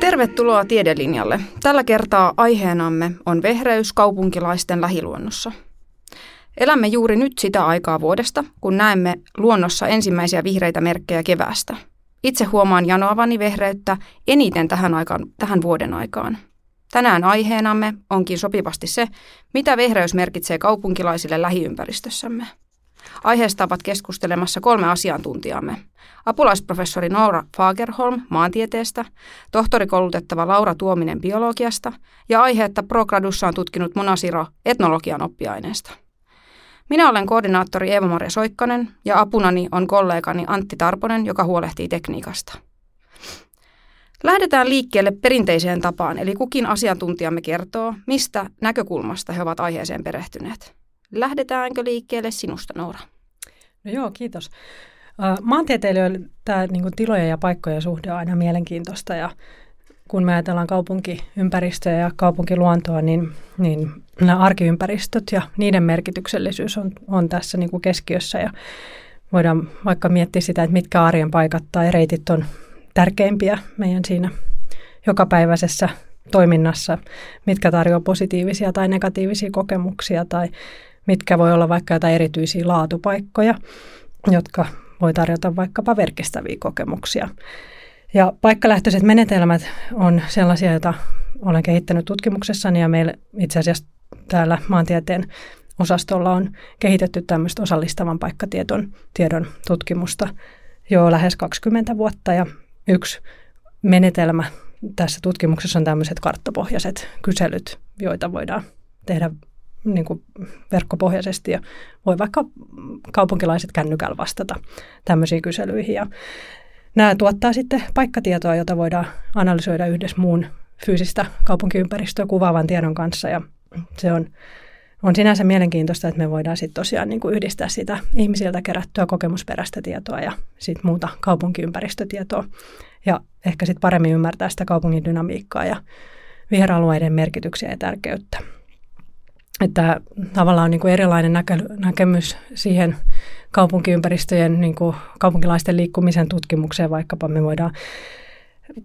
Tervetuloa Tiedelinjalle. Tällä kertaa aiheenamme on vehreys kaupunkilaisten lähiluonnossa. Elämme juuri nyt sitä aikaa vuodesta, kun näemme luonnossa ensimmäisiä vihreitä merkkejä keväästä. Itse huomaan janoavani vehreyttä eniten tähän, aikaan, tähän vuoden aikaan. Tänään aiheenamme onkin sopivasti se, mitä vehreys merkitsee kaupunkilaisille lähiympäristössämme. Aiheesta ovat keskustelemassa kolme asiantuntijamme. Apulaisprofessori Noora Fagerholm maantieteestä, tohtorikoulutettava Laura Tuominen biologiasta ja aiheetta progradussaan tutkinut Mona Siro etnologian oppiaineesta. Minä olen koordinaattori Eeva-Maria Soikkanen ja apunani on kollegani Antti Tarponen, joka huolehtii tekniikasta. Lähdetään liikkeelle perinteiseen tapaan, eli kukin asiantuntijamme kertoo, mistä näkökulmasta he ovat aiheeseen perehtyneet. Lähdetäänkö liikkeelle sinusta, Noora? No joo, kiitos. Maantieteilijöille tämä niin kuin tilojen ja paikkojen suhde on aina mielenkiintoista ja kun me ajatellaan kaupunkiympäristöä ja kaupunkiluontoa, niin, niin nämä arkiympäristöt ja niiden merkityksellisyys on, on tässä niin kuin keskiössä ja voidaan vaikka miettiä sitä, että mitkä arjen paikat tai reitit on tärkeimpiä meidän siinä jokapäiväisessä toiminnassa, mitkä tarjoaa positiivisia tai negatiivisia kokemuksia tai mitkä voi olla vaikka jotain erityisiä laatupaikkoja, jotka voi tarjota vaikkapa verkistäviä kokemuksia. Ja paikkalähtöiset menetelmät on sellaisia, joita olen kehittänyt tutkimuksessani ja meillä itse asiassa täällä maantieteen osastolla on kehitetty tämmöistä osallistavan paikkatieton tiedon tutkimusta jo lähes 20 vuotta ja yksi menetelmä tässä tutkimuksessa on tämmöiset karttapohjaiset kyselyt, joita voidaan tehdä niin kuin verkkopohjaisesti ja voi vaikka kaupunkilaiset kännykällä vastata tämmöisiin kyselyihin. Ja nämä tuottaa sitten paikkatietoa, jota voidaan analysoida yhdessä muun fyysistä kaupunkiympäristöä kuvaavan tiedon kanssa ja se on, on sinänsä mielenkiintoista, että me voidaan sitten tosiaan niin kuin yhdistää sitä ihmisiltä kerättyä kokemusperäistä tietoa ja sitten muuta kaupunkiympäristötietoa ja ehkä sitten paremmin ymmärtää sitä kaupungin dynamiikkaa ja viheralueiden merkityksiä ja tärkeyttä. Että tavallaan on niin kuin erilainen näkö, näkemys siihen kaupunkiympäristöjen, niin kuin kaupunkilaisten liikkumisen tutkimukseen vaikkapa me voidaan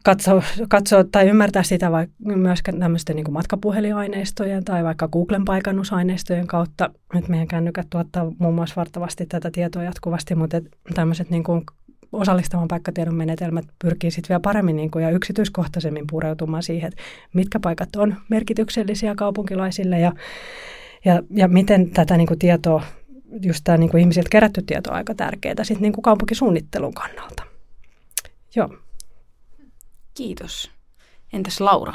katsoa, katsoa tai ymmärtää sitä vaikka myös tämmöisten niin matkapuhelinaineistojen tai vaikka Googlen paikannusaineistojen kautta. Että meidän kännykät tuottaa muun muassa vartavasti tätä tietoa jatkuvasti, mutta tämmöiset niin kuin osallistavan paikkatiedon menetelmät pyrkii sitten vielä paremmin niin kuin ja yksityiskohtaisemmin pureutumaan siihen, että mitkä paikat on merkityksellisiä kaupunkilaisille ja, ja, ja miten tätä niin kuin tietoa, just tämä niin kuin ihmisiltä kerätty tieto on aika tärkeää sitten niin kuin kaupunkisuunnittelun kannalta. Joo. Kiitos. Entäs Laura?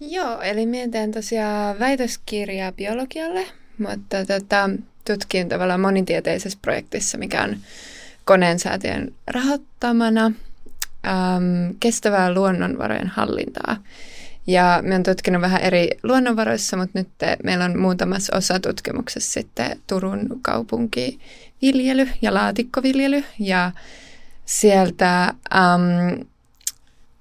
Joo, eli mietin tosiaan väitöskirjaa biologialle, mutta tota, tutkin tavallaan monitieteisessä projektissa, mikä on koneensäätiön rahoittamana äm, kestävää luonnonvarojen hallintaa. Ja me on tutkinut vähän eri luonnonvaroissa, mutta nyt meillä on muutamassa osa tutkimuksessa sitten Turun kaupunkiviljely ja laatikkoviljely. Ja sieltä äm,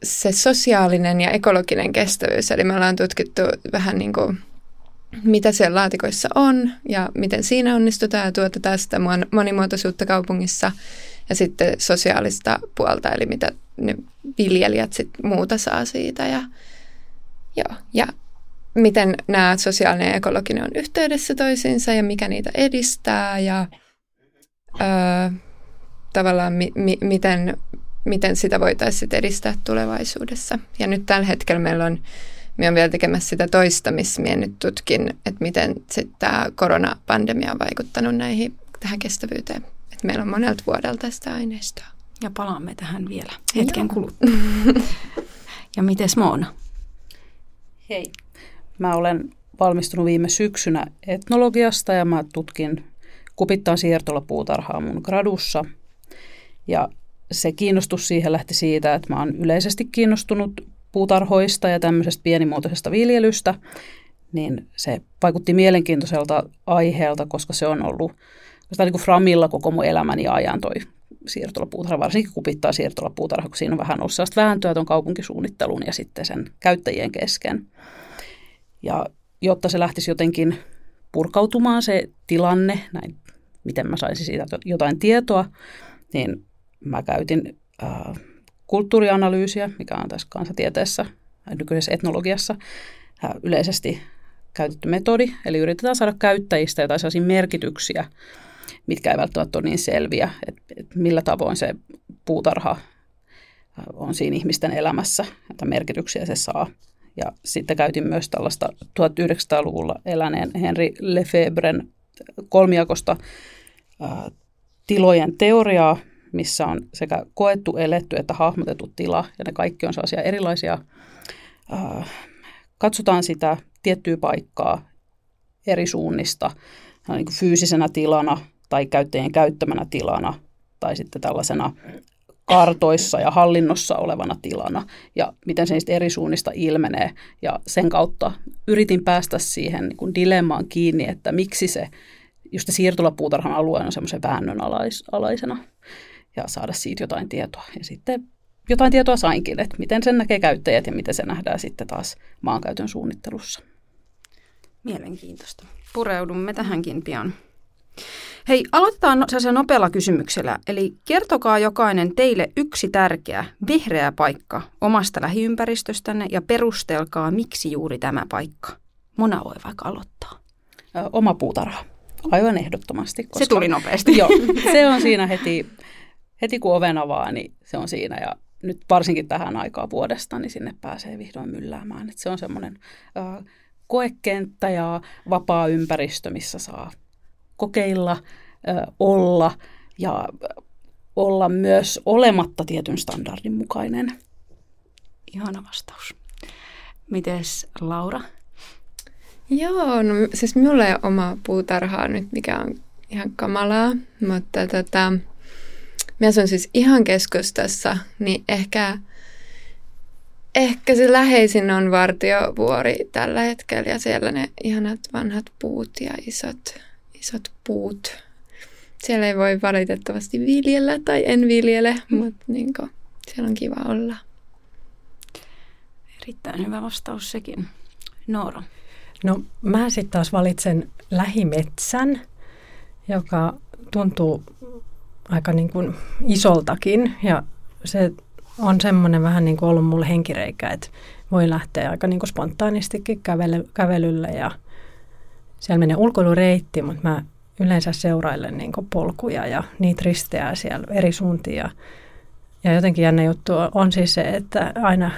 se sosiaalinen ja ekologinen kestävyys, eli me ollaan tutkittu vähän niin kuin mitä siellä laatikoissa on ja miten siinä onnistutaan ja tuotetaan sitä monimuotoisuutta kaupungissa ja sitten sosiaalista puolta, eli mitä ne viljelijät sitten muuta saa siitä ja, joo, ja miten nämä sosiaalinen ja ekologinen on yhteydessä toisiinsa ja mikä niitä edistää ja ö, tavallaan mi, mi, miten, miten sitä voitaisiin edistää tulevaisuudessa. Ja nyt tällä hetkellä meillä on minä olen vielä tekemässä sitä toista, missä minä nyt tutkin, että miten sitten tämä koronapandemia on vaikuttanut näihin, tähän kestävyyteen. Että meillä on monelta vuodelta sitä aineistoa. Ja palaamme tähän vielä hetken kuluttua. ja miten Moona? Hei. Mä olen valmistunut viime syksynä etnologiasta ja mä tutkin kupittaan siirtolapuutarhaa mun gradussa. Ja se kiinnostus siihen lähti siitä, että mä oon yleisesti kiinnostunut puutarhoista ja tämmöisestä pienimuotoisesta viljelystä, niin se vaikutti mielenkiintoiselta aiheelta, koska se on ollut sitä niin kuin framilla koko mun elämäni ajan toi siirtolapuutarha, varsinkin kupittaa siirtolapuutarha, kun siinä on vähän ollut sellaista vääntöä tuon kaupunkisuunnittelun ja sitten sen käyttäjien kesken. Ja jotta se lähtisi jotenkin purkautumaan se tilanne, näin, miten mä saisin siitä jotain tietoa, niin mä käytin äh, kulttuurianalyysiä, mikä on tässä kansatieteessä, nykyisessä etnologiassa yleisesti käytetty metodi. Eli yritetään saada käyttäjistä jotain sellaisia merkityksiä, mitkä ei välttämättä ole niin selviä, että, millä tavoin se puutarha on siinä ihmisten elämässä, että merkityksiä se saa. Ja sitten käytin myös tällaista 1900-luvulla eläneen Henry Lefebvren kolmiakosta tilojen teoriaa, missä on sekä koettu, eletty että hahmotettu tila, ja ne kaikki on sellaisia erilaisia, ää, katsotaan sitä tiettyä paikkaa eri suunnista niin kuin fyysisenä tilana tai käyttäjien käyttämänä tilana tai sitten tällaisena kartoissa ja hallinnossa olevana tilana ja miten se eri suunnista ilmenee. Ja sen kautta yritin päästä siihen niin kuin dilemmaan kiinni, että miksi se just siirtolapuutarhan alue on semmoisen väännön alais, alaisena ja saada siitä jotain tietoa. Ja sitten jotain tietoa sainkin, että miten sen näkee käyttäjät ja miten se nähdään sitten taas maankäytön suunnittelussa. Mielenkiintoista. Pureudumme tähänkin pian. Hei, aloitetaan no- sellaisella nopealla kysymyksellä. Eli kertokaa jokainen teille yksi tärkeä vihreä paikka omasta lähiympäristöstänne ja perustelkaa, miksi juuri tämä paikka. Mona voi vaikka aloittaa. Ö, oma puutarha. Aivan ehdottomasti. Koska, se tuli nopeasti. Joo, se on siinä heti, heti kun oven avaa, niin se on siinä. Ja nyt varsinkin tähän aikaan vuodesta, niin sinne pääsee vihdoin mylläämään. Et se on semmoinen äh, koekenttä ja vapaa ympäristö, missä saa kokeilla, äh, olla ja olla myös olematta tietyn standardin mukainen. Ihana vastaus. Mites Laura? Joo, no siis minulla ei ole omaa puutarhaa nyt, mikä on ihan kamalaa, mutta tota, minä asun siis ihan keskustassa, niin ehkä, ehkä se läheisin on Vartiovuori tällä hetkellä ja siellä ne ihanat vanhat puut ja isot, isot puut. Siellä ei voi valitettavasti viljellä tai en viljele, mutta niin kuin, siellä on kiva olla. Erittäin hyvä vastaus sekin. Noora. No mä sitten taas valitsen lähimetsän, joka tuntuu aika niin kuin isoltakin ja se on semmoinen vähän niin kuin ollut mulle henkireikä, että voi lähteä aika niin kuin spontaanistikin kävely, kävelylle ja siellä menee ulkoilureitti, mutta mä yleensä seurailen niin kuin polkuja ja niitä risteää siellä eri suuntia. Ja, jotenkin jännä juttu on siis se, että aina,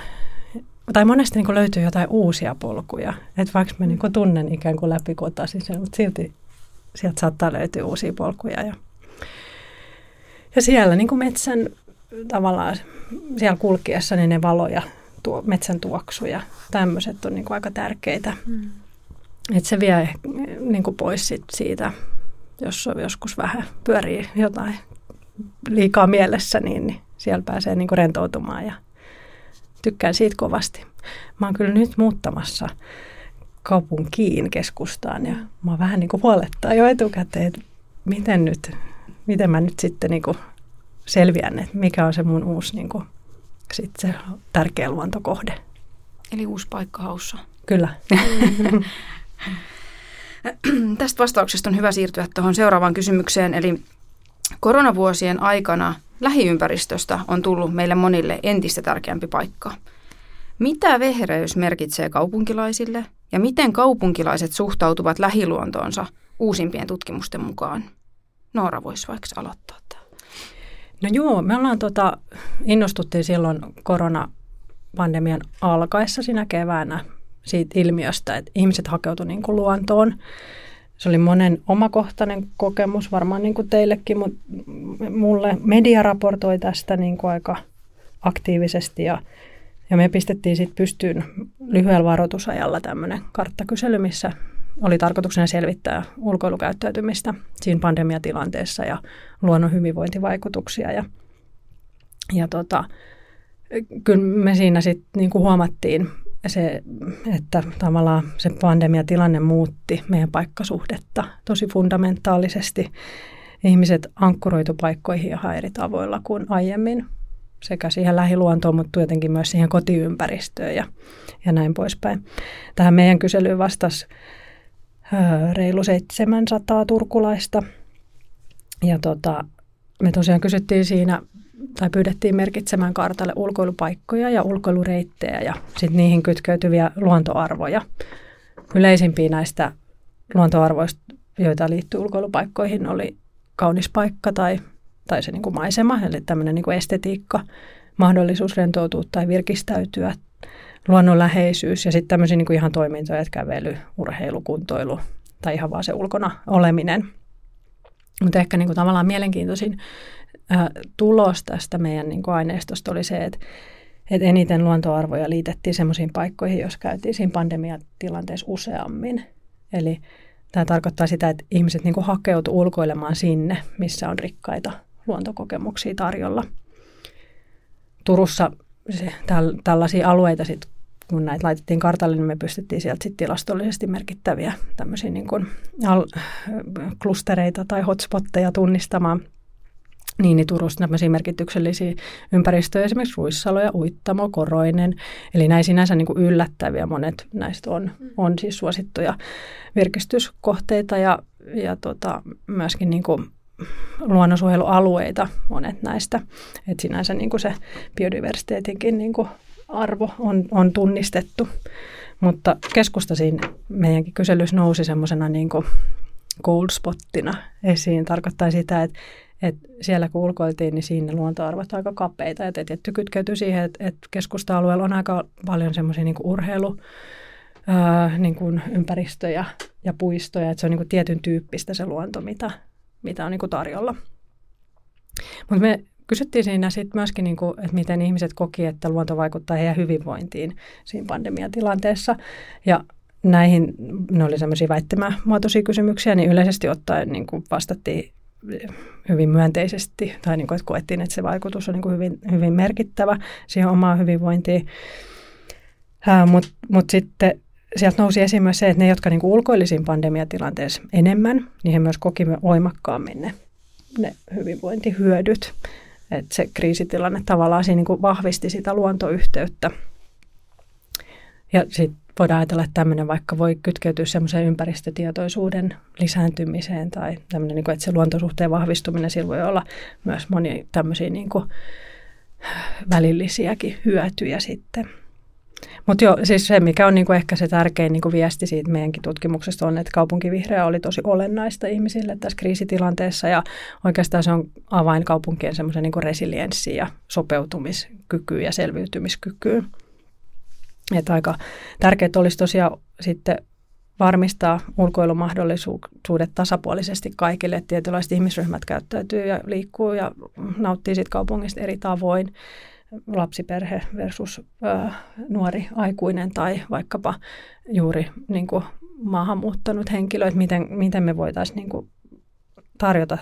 tai monesti niin löytyy jotain uusia polkuja. Että vaikka mä niin kuin tunnen ikään kuin läpikotaisin sen, mutta silti sieltä saattaa löytyä uusia polkuja. Ja ja siellä niin kuin metsän tavallaan siellä kulkiessa niin ne valoja, tuo, metsän tuoksuja, tämmöiset on niin kuin aika tärkeitä. Mm. Että se vie niin kuin pois sit siitä, jos on joskus vähän pyörii jotain liikaa mielessä, niin, niin siellä pääsee niin kuin rentoutumaan ja tykkään siitä kovasti. Mä oon kyllä nyt muuttamassa kaupunkiin keskustaan ja mä vähän niin kuin huolettaa jo etukäteen, että miten nyt miten mä nyt sitten niin kuin selviän, että mikä on se mun uusi niin kuin, sit se tärkeä luontokohde. Eli uusi paikka haussa. Kyllä. Tästä vastauksesta on hyvä siirtyä tuohon seuraavaan kysymykseen. Eli koronavuosien aikana lähiympäristöstä on tullut meille monille entistä tärkeämpi paikka. Mitä vehreys merkitsee kaupunkilaisille ja miten kaupunkilaiset suhtautuvat lähiluontoonsa uusimpien tutkimusten mukaan? Noora voisi vaikka aloittaa tämä. No joo, me ollaan tota, innostuttiin silloin koronapandemian alkaessa siinä keväänä siitä ilmiöstä, että ihmiset hakeutuivat niin luontoon. Se oli monen omakohtainen kokemus, varmaan niin kuin teillekin, mutta mulle media raportoi tästä niin kuin aika aktiivisesti ja, ja me pistettiin sitten pystyyn lyhyellä varoitusajalla tämmöinen karttakysely, missä oli tarkoituksena selvittää ulkoilukäyttäytymistä siinä pandemiatilanteessa ja luonnon hyvinvointivaikutuksia. Ja, ja tota, kyllä me siinä sitten niin huomattiin se, että tavallaan se pandemiatilanne muutti meidän paikkasuhdetta tosi fundamentaalisesti. Ihmiset ankkuroitu paikkoihin ihan eri tavoilla kuin aiemmin sekä siihen lähiluontoon, mutta jotenkin myös siihen kotiympäristöön ja, ja näin poispäin. Tähän meidän kyselyyn vastasi reilu 700 turkulaista. Ja tota, me tosiaan kysyttiin siinä tai pyydettiin merkitsemään kartalle ulkoilupaikkoja ja ulkoilureittejä ja sitten niihin kytkeytyviä luontoarvoja. Yleisimpiä näistä luontoarvoista, joita liittyy ulkoilupaikkoihin, oli kaunis paikka tai, tai se niin kuin maisema, eli tämmöinen niin estetiikka, mahdollisuus rentoutua tai virkistäytyä, luonnonläheisyys ja sitten tämmöisiä niin kuin ihan toimintoja, että kävely, urheilu, kuntoilu tai ihan vaan se ulkona oleminen. Mutta ehkä niin kuin tavallaan mielenkiintoisin ä, tulos tästä meidän niin kuin aineistosta oli se, että et eniten luontoarvoja liitettiin sellaisiin paikkoihin, jos käytiin siinä pandemiatilanteessa useammin. Eli tämä tarkoittaa sitä, että ihmiset niin kuin hakeutuivat ulkoilemaan sinne, missä on rikkaita luontokokemuksia tarjolla. Turussa se, täl, tällaisia alueita sit kun näitä laitettiin kartalle, niin me pystyttiin sieltä sit tilastollisesti merkittäviä tämmöisiä niin kuin al- klustereita tai hotspotteja tunnistamaan. Niin, niin Turussa tämmöisiä merkityksellisiä ympäristöjä, esimerkiksi Ruissalo ja Uittamo, Koroinen. Eli näin sinänsä niin kuin yllättäviä monet näistä on, on siis suosittuja virkistyskohteita ja, ja tota, myöskin niin kuin luonnonsuojelualueita monet näistä. Et sinänsä niin kuin se biodiversiteetinkin niin kuin arvo on, on tunnistettu. Mutta keskusta siinä meidänkin kyselyssä nousi semmoisena niin cold spottina esiin. Tarkoittaa sitä, että, että siellä kun ulkoiltiin, niin siinä luontoarvot aika kapeita. Ja tietty kytkeytyy siihen, että, että keskusta-alueella on aika paljon semmoisia niin urheilu, ää, niin kuin ympäristöjä ja puistoja. Että se on niin kuin tietyn tyyppistä se luonto, mitä, mitä on niin kuin tarjolla. Mutta me kysyttiin siinä sitten myöskin, niin kuin, että miten ihmiset koki, että luonto vaikuttaa heidän hyvinvointiin siinä pandemiatilanteessa. Ja näihin, ne oli semmoisia väittämämuotoisia kysymyksiä, niin yleisesti ottaen niin kuin vastattiin hyvin myönteisesti, tai niin kuin, että koettiin, että se vaikutus on niin kuin hyvin, hyvin merkittävä siihen omaan hyvinvointiin. Mutta mut sitten sieltä nousi esiin myös se, että ne, jotka niin kuin ulkoilisiin pandemiatilanteessa enemmän, niin he myös koki voimakkaammin ne, ne hyvinvointihyödyt. Että se kriisitilanne tavallaan siinä niin vahvisti sitä luontoyhteyttä. Ja sitten voidaan ajatella, että tämmöinen vaikka voi kytkeytyä semmoiseen ympäristötietoisuuden lisääntymiseen tai tämmöinen, kuin, että se luontosuhteen vahvistuminen, sillä voi olla myös monia tämmöisiä niin kuin välillisiäkin hyötyjä sitten. Mutta joo, siis se, mikä on niinku ehkä se tärkein niinku viesti siitä meidänkin tutkimuksesta on, että kaupunkivihreä oli tosi olennaista ihmisille tässä kriisitilanteessa ja oikeastaan se on avain kaupunkien semmoisen niinku resilienssiin ja sopeutumiskykyyn ja selviytymiskykyyn. Että aika tärkeää olisi tosiaan sitten varmistaa ulkoilumahdollisuudet tasapuolisesti kaikille, että tietynlaiset ihmisryhmät käyttäytyy ja liikkuu ja nauttii siitä kaupungista eri tavoin lapsiperhe versus ö, nuori aikuinen tai vaikkapa juuri niin kuin maahanmuuttanut henkilö, että miten, miten me voitaisiin niin kuin tarjota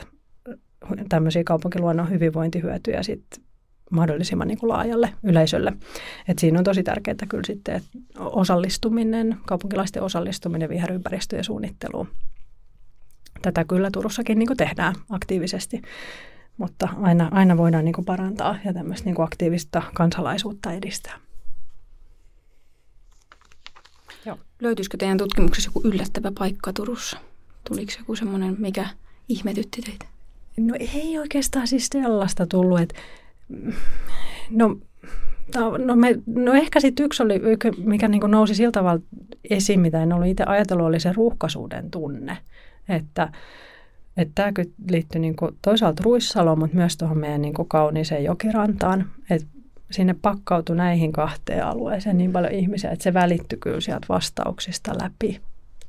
tämmöisiä kaupunkiluonnon hyvinvointihyötyjä sitten mahdollisimman niin kuin laajalle yleisölle. Et siinä on tosi tärkeää kyllä sitten että osallistuminen, kaupunkilaisten osallistuminen viherympäristöjen suunnitteluun. Tätä kyllä Turussakin niin kuin tehdään aktiivisesti mutta aina, aina voidaan niin kuin parantaa ja tämmöistä niin kuin aktiivista kansalaisuutta edistää. Joo. Löytyisikö teidän tutkimuksessa joku yllättävä paikka Turussa? Tuliko joku semmoinen, mikä ihmetytti teitä? No ei oikeastaan siis sellaista tullut, että no, no, me, no ehkä sitten yksi oli, mikä niin nousi sillä tavalla esiin, mitä en ollut itse ajatellut, oli se ruuhkaisuuden tunne. Että että tämä liittyy niin kuin toisaalta Ruissaloon, mutta myös tuohon meidän niin kuin kauniiseen jokirantaan. Että sinne pakkautui näihin kahteen alueeseen niin paljon ihmisiä, että se välittyi kyllä sieltä vastauksista läpi.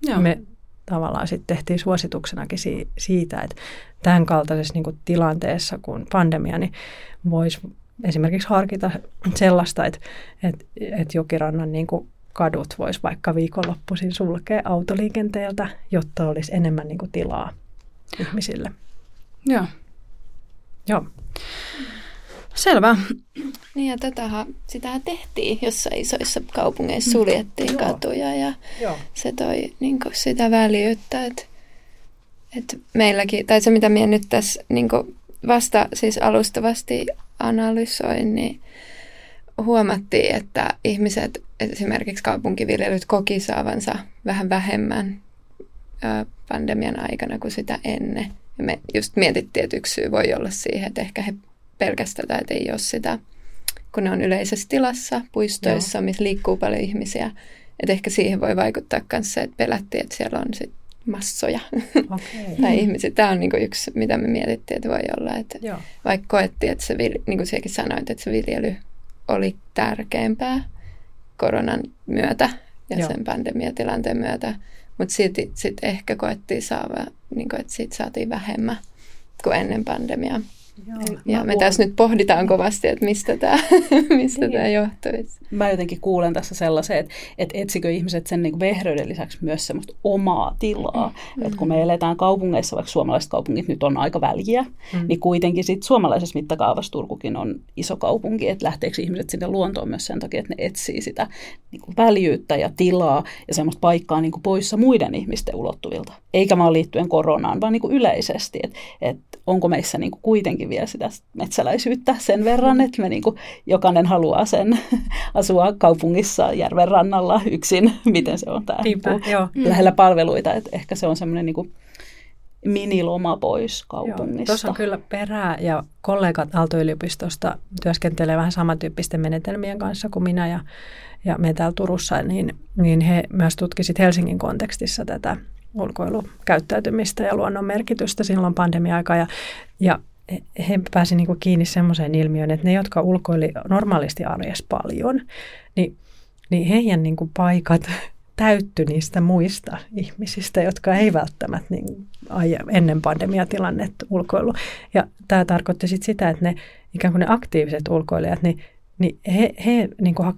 Joo. Me tavallaan sitten tehtiin suosituksenakin si- siitä, että tämän kaltaisessa niin kuin tilanteessa kuin pandemia, niin voisi esimerkiksi harkita sellaista, että, että, että jokirannan niin kuin kadut voisi vaikka viikonloppuisin sulkea autoliikenteeltä, jotta olisi enemmän niin kuin tilaa ihmisille. Joo. Joo. Selvä. Niin ja tätähän, sitähän tehtiin jossain isoissa kaupungeissa, suljettiin mm. katuja ja Joo. se toi niin kuin, sitä väljyyttä, että, että meilläkin, tai se mitä minä nyt tässä niin kuin, vasta siis alustavasti analysoin, niin huomattiin, että ihmiset, esimerkiksi kaupunkiviljelyt koki saavansa vähän vähemmän pandemian aikana kuin sitä ennen. Ja me just mietittiin, että yksi syy voi olla siihen, että ehkä he pelkästään, että ei ole sitä, kun ne on yleisessä tilassa, puistoissa, Joo. missä liikkuu paljon ihmisiä. Että ehkä siihen voi vaikuttaa myös se, että pelättiin, että siellä on sit massoja okay. tai ihmisiä. Tämä on niinku yksi, mitä me mietittiin, että voi olla. Että Joo. Vaikka koettiin, että se, niin kuin sinäkin sanoit, että se viljely oli tärkeämpää koronan myötä ja Joo. sen pandemiatilanteen myötä. Mutta sitten sit ehkä koettiin saada, niin kuin, että siitä saatiin vähemmän kuin ennen pandemiaa. Joo, ja me tässä nyt pohditaan kovasti, että mistä tämä, mistä niin. tämä johtuisi. Mä jotenkin kuulen tässä sellaisen, että, että etsikö ihmiset sen niin vehreyden lisäksi myös semmoista omaa tilaa. Mm. Että kun me eletään kaupungeissa, vaikka suomalaiset kaupungit nyt on aika väliä, mm. niin kuitenkin sit suomalaisessa mittakaavassa Turkukin on iso kaupunki, että lähteekö ihmiset sinne luontoon myös sen takia, että ne etsii sitä niin kuin väljyyttä ja tilaa ja semmoista paikkaa niin kuin poissa muiden ihmisten ulottuvilta. Eikä vaan liittyen koronaan, vaan niin kuin yleisesti, että, että onko meissä niin kuin kuitenkin vielä sitä metsäläisyyttä sen verran, että me niin kuin, jokainen haluaa sen asua kaupungissa järven rannalla yksin, miten se on tämä Niinpä, niin joo. lähellä palveluita, että ehkä se on semmoinen niin kuin, miniloma pois kaupungista. Tuossa on kyllä perää ja kollegat Aalto-yliopistosta työskentelee vähän samantyyppisten menetelmien kanssa kuin minä ja, ja me täällä Turussa, niin, niin he myös tutkisit Helsingin kontekstissa tätä ulkoilukäyttäytymistä ja luonnon merkitystä silloin pandemia-aikaa. Ja, ja he pääsivät niin kiinni semmoiseen ilmiöön, että ne, jotka ulkoili normaalisti arjessa paljon, niin, niin heidän niin kuin paikat täytty niistä muista ihmisistä, jotka ei välttämättä niin ennen pandemiatilannetta ulkoilu. Ja tämä tarkoitti sit sitä, että ne ikään kuin ne aktiiviset ulkoilijat, niin niin he, he niin kuin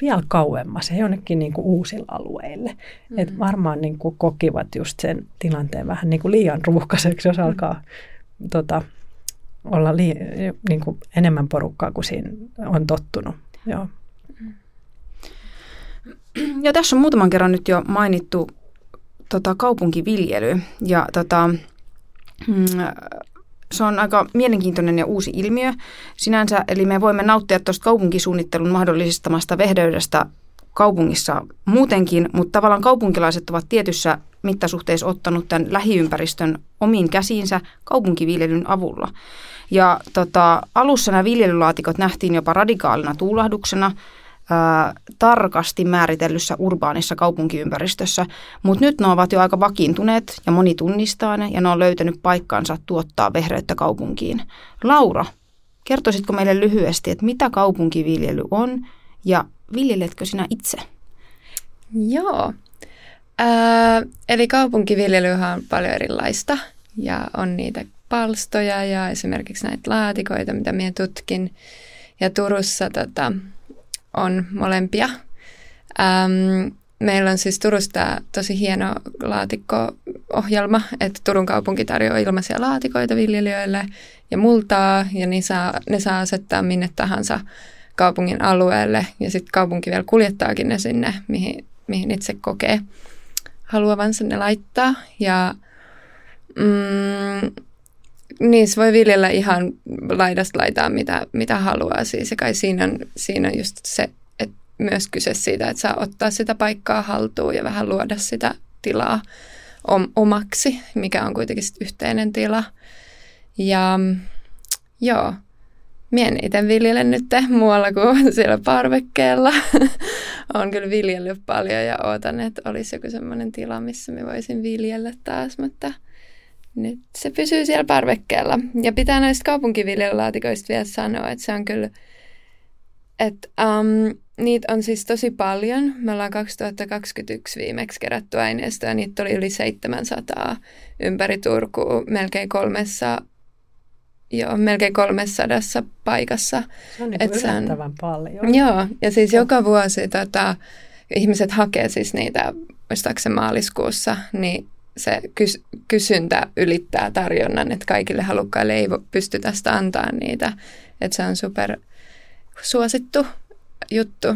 vielä kauemmas, he jonnekin niin kuin uusille alueille. Mm-hmm. Et varmaan niin kuin kokivat just sen tilanteen vähän niin kuin liian ruuhkaiseksi, jos alkaa mm-hmm. tota, olla lii, niin kuin enemmän porukkaa kuin siinä on tottunut. Joo. Ja tässä on muutaman kerran nyt jo mainittu tota, kaupunkiviljely. Ja tota, mm, se on aika mielenkiintoinen ja uusi ilmiö sinänsä, eli me voimme nauttia tuosta kaupunkisuunnittelun mahdollistamasta vehdeydestä kaupungissa muutenkin, mutta tavallaan kaupunkilaiset ovat tietyssä mittasuhteessa ottanut tämän lähiympäristön omiin käsiinsä kaupunkiviljelyn avulla. Ja tota, alussa nämä viljelylaatikot nähtiin jopa radikaalina tuulahduksena – tarkasti määritellyssä urbaanissa kaupunkiympäristössä, mutta nyt ne ovat jo aika vakiintuneet ja moni tunnistaa ne ja ne on löytänyt paikkaansa tuottaa vehreyttä kaupunkiin. Laura, kertoisitko meille lyhyesti, että mitä kaupunkiviljely on ja viljeletkö sinä itse? Joo. Ää, eli kaupunkiviljelyhän on paljon erilaista ja on niitä palstoja ja esimerkiksi näitä laatikoita, mitä minä tutkin. Ja Turussa tota, on molempia. Ähm, meillä on siis Turusta tosi hieno laatikko-ohjelma, että Turun kaupunki tarjoaa ilmaisia laatikoita viljelijöille ja multaa, ja ne saa, ne saa asettaa minne tahansa kaupungin alueelle, ja sitten kaupunki vielä kuljettaakin ne sinne, mihin, mihin itse kokee haluavansa ne laittaa. Ja mm, Niissä voi viljellä ihan laidasta laitaa mitä, mitä haluaa siis. Kai siinä on, siinä on just se, että myös kyse siitä, että saa ottaa sitä paikkaa haltuun ja vähän luoda sitä tilaa om, omaksi, mikä on kuitenkin yhteinen tila. Ja joo, Mien itse viljelen nyt muualla kuin siellä parvekkeella. Olen kyllä viljellyt paljon ja ootan, että olisi joku sellainen tila, missä me voisin viljellä taas, mutta – nyt se pysyy siellä parvekkeella. Ja pitää näistä kaupunkiviljelylaatikoista vielä sanoa, että se on kyllä, että um, niitä on siis tosi paljon. Me ollaan 2021 viimeksi kerätty aineistoa ja niitä oli yli 700 ympäri Turkua, melkein kolmessa Joo, melkein 300 paikassa. Se on niin yllättävän on, paljon. Joo, ja siis joka vuosi tota, ihmiset hakee siis niitä, muistaakseni maaliskuussa, niin se kys- kysyntä ylittää tarjonnan, että kaikille halukkaille ei pysty tästä antaa niitä. Että se on super suosittu juttu.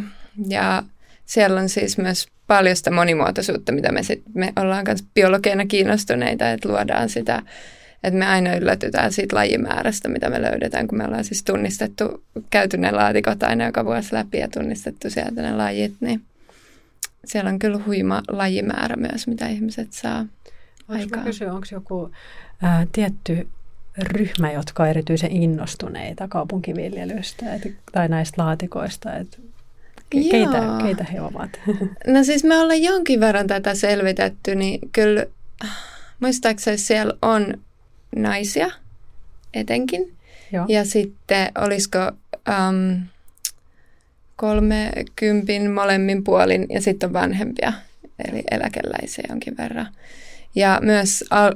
Ja siellä on siis myös paljon sitä monimuotoisuutta, mitä me, sit, me ollaan myös biologeina kiinnostuneita, että luodaan sitä, että me aina yllätytään siitä lajimäärästä, mitä me löydetään, kun me ollaan siis tunnistettu, käyty ne laatikot aina joka vuosi läpi ja tunnistettu sieltä ne lajit, niin siellä on kyllä huima lajimäärä myös, mitä ihmiset saa aikaan. kysyä, onko joku ää, tietty ryhmä, jotka on erityisen innostuneita kaupunkiviljelystä et, tai näistä laatikoista? Et, keitä, keitä he ovat? No siis me ollaan jonkin verran tätä selvitetty, niin kyllä muistaakseni siellä on naisia etenkin. Joo. Ja sitten olisiko um, kolmekympin molemmin puolin ja sitten on vanhempia, eli eläkeläisiä jonkin verran. Ja myös al-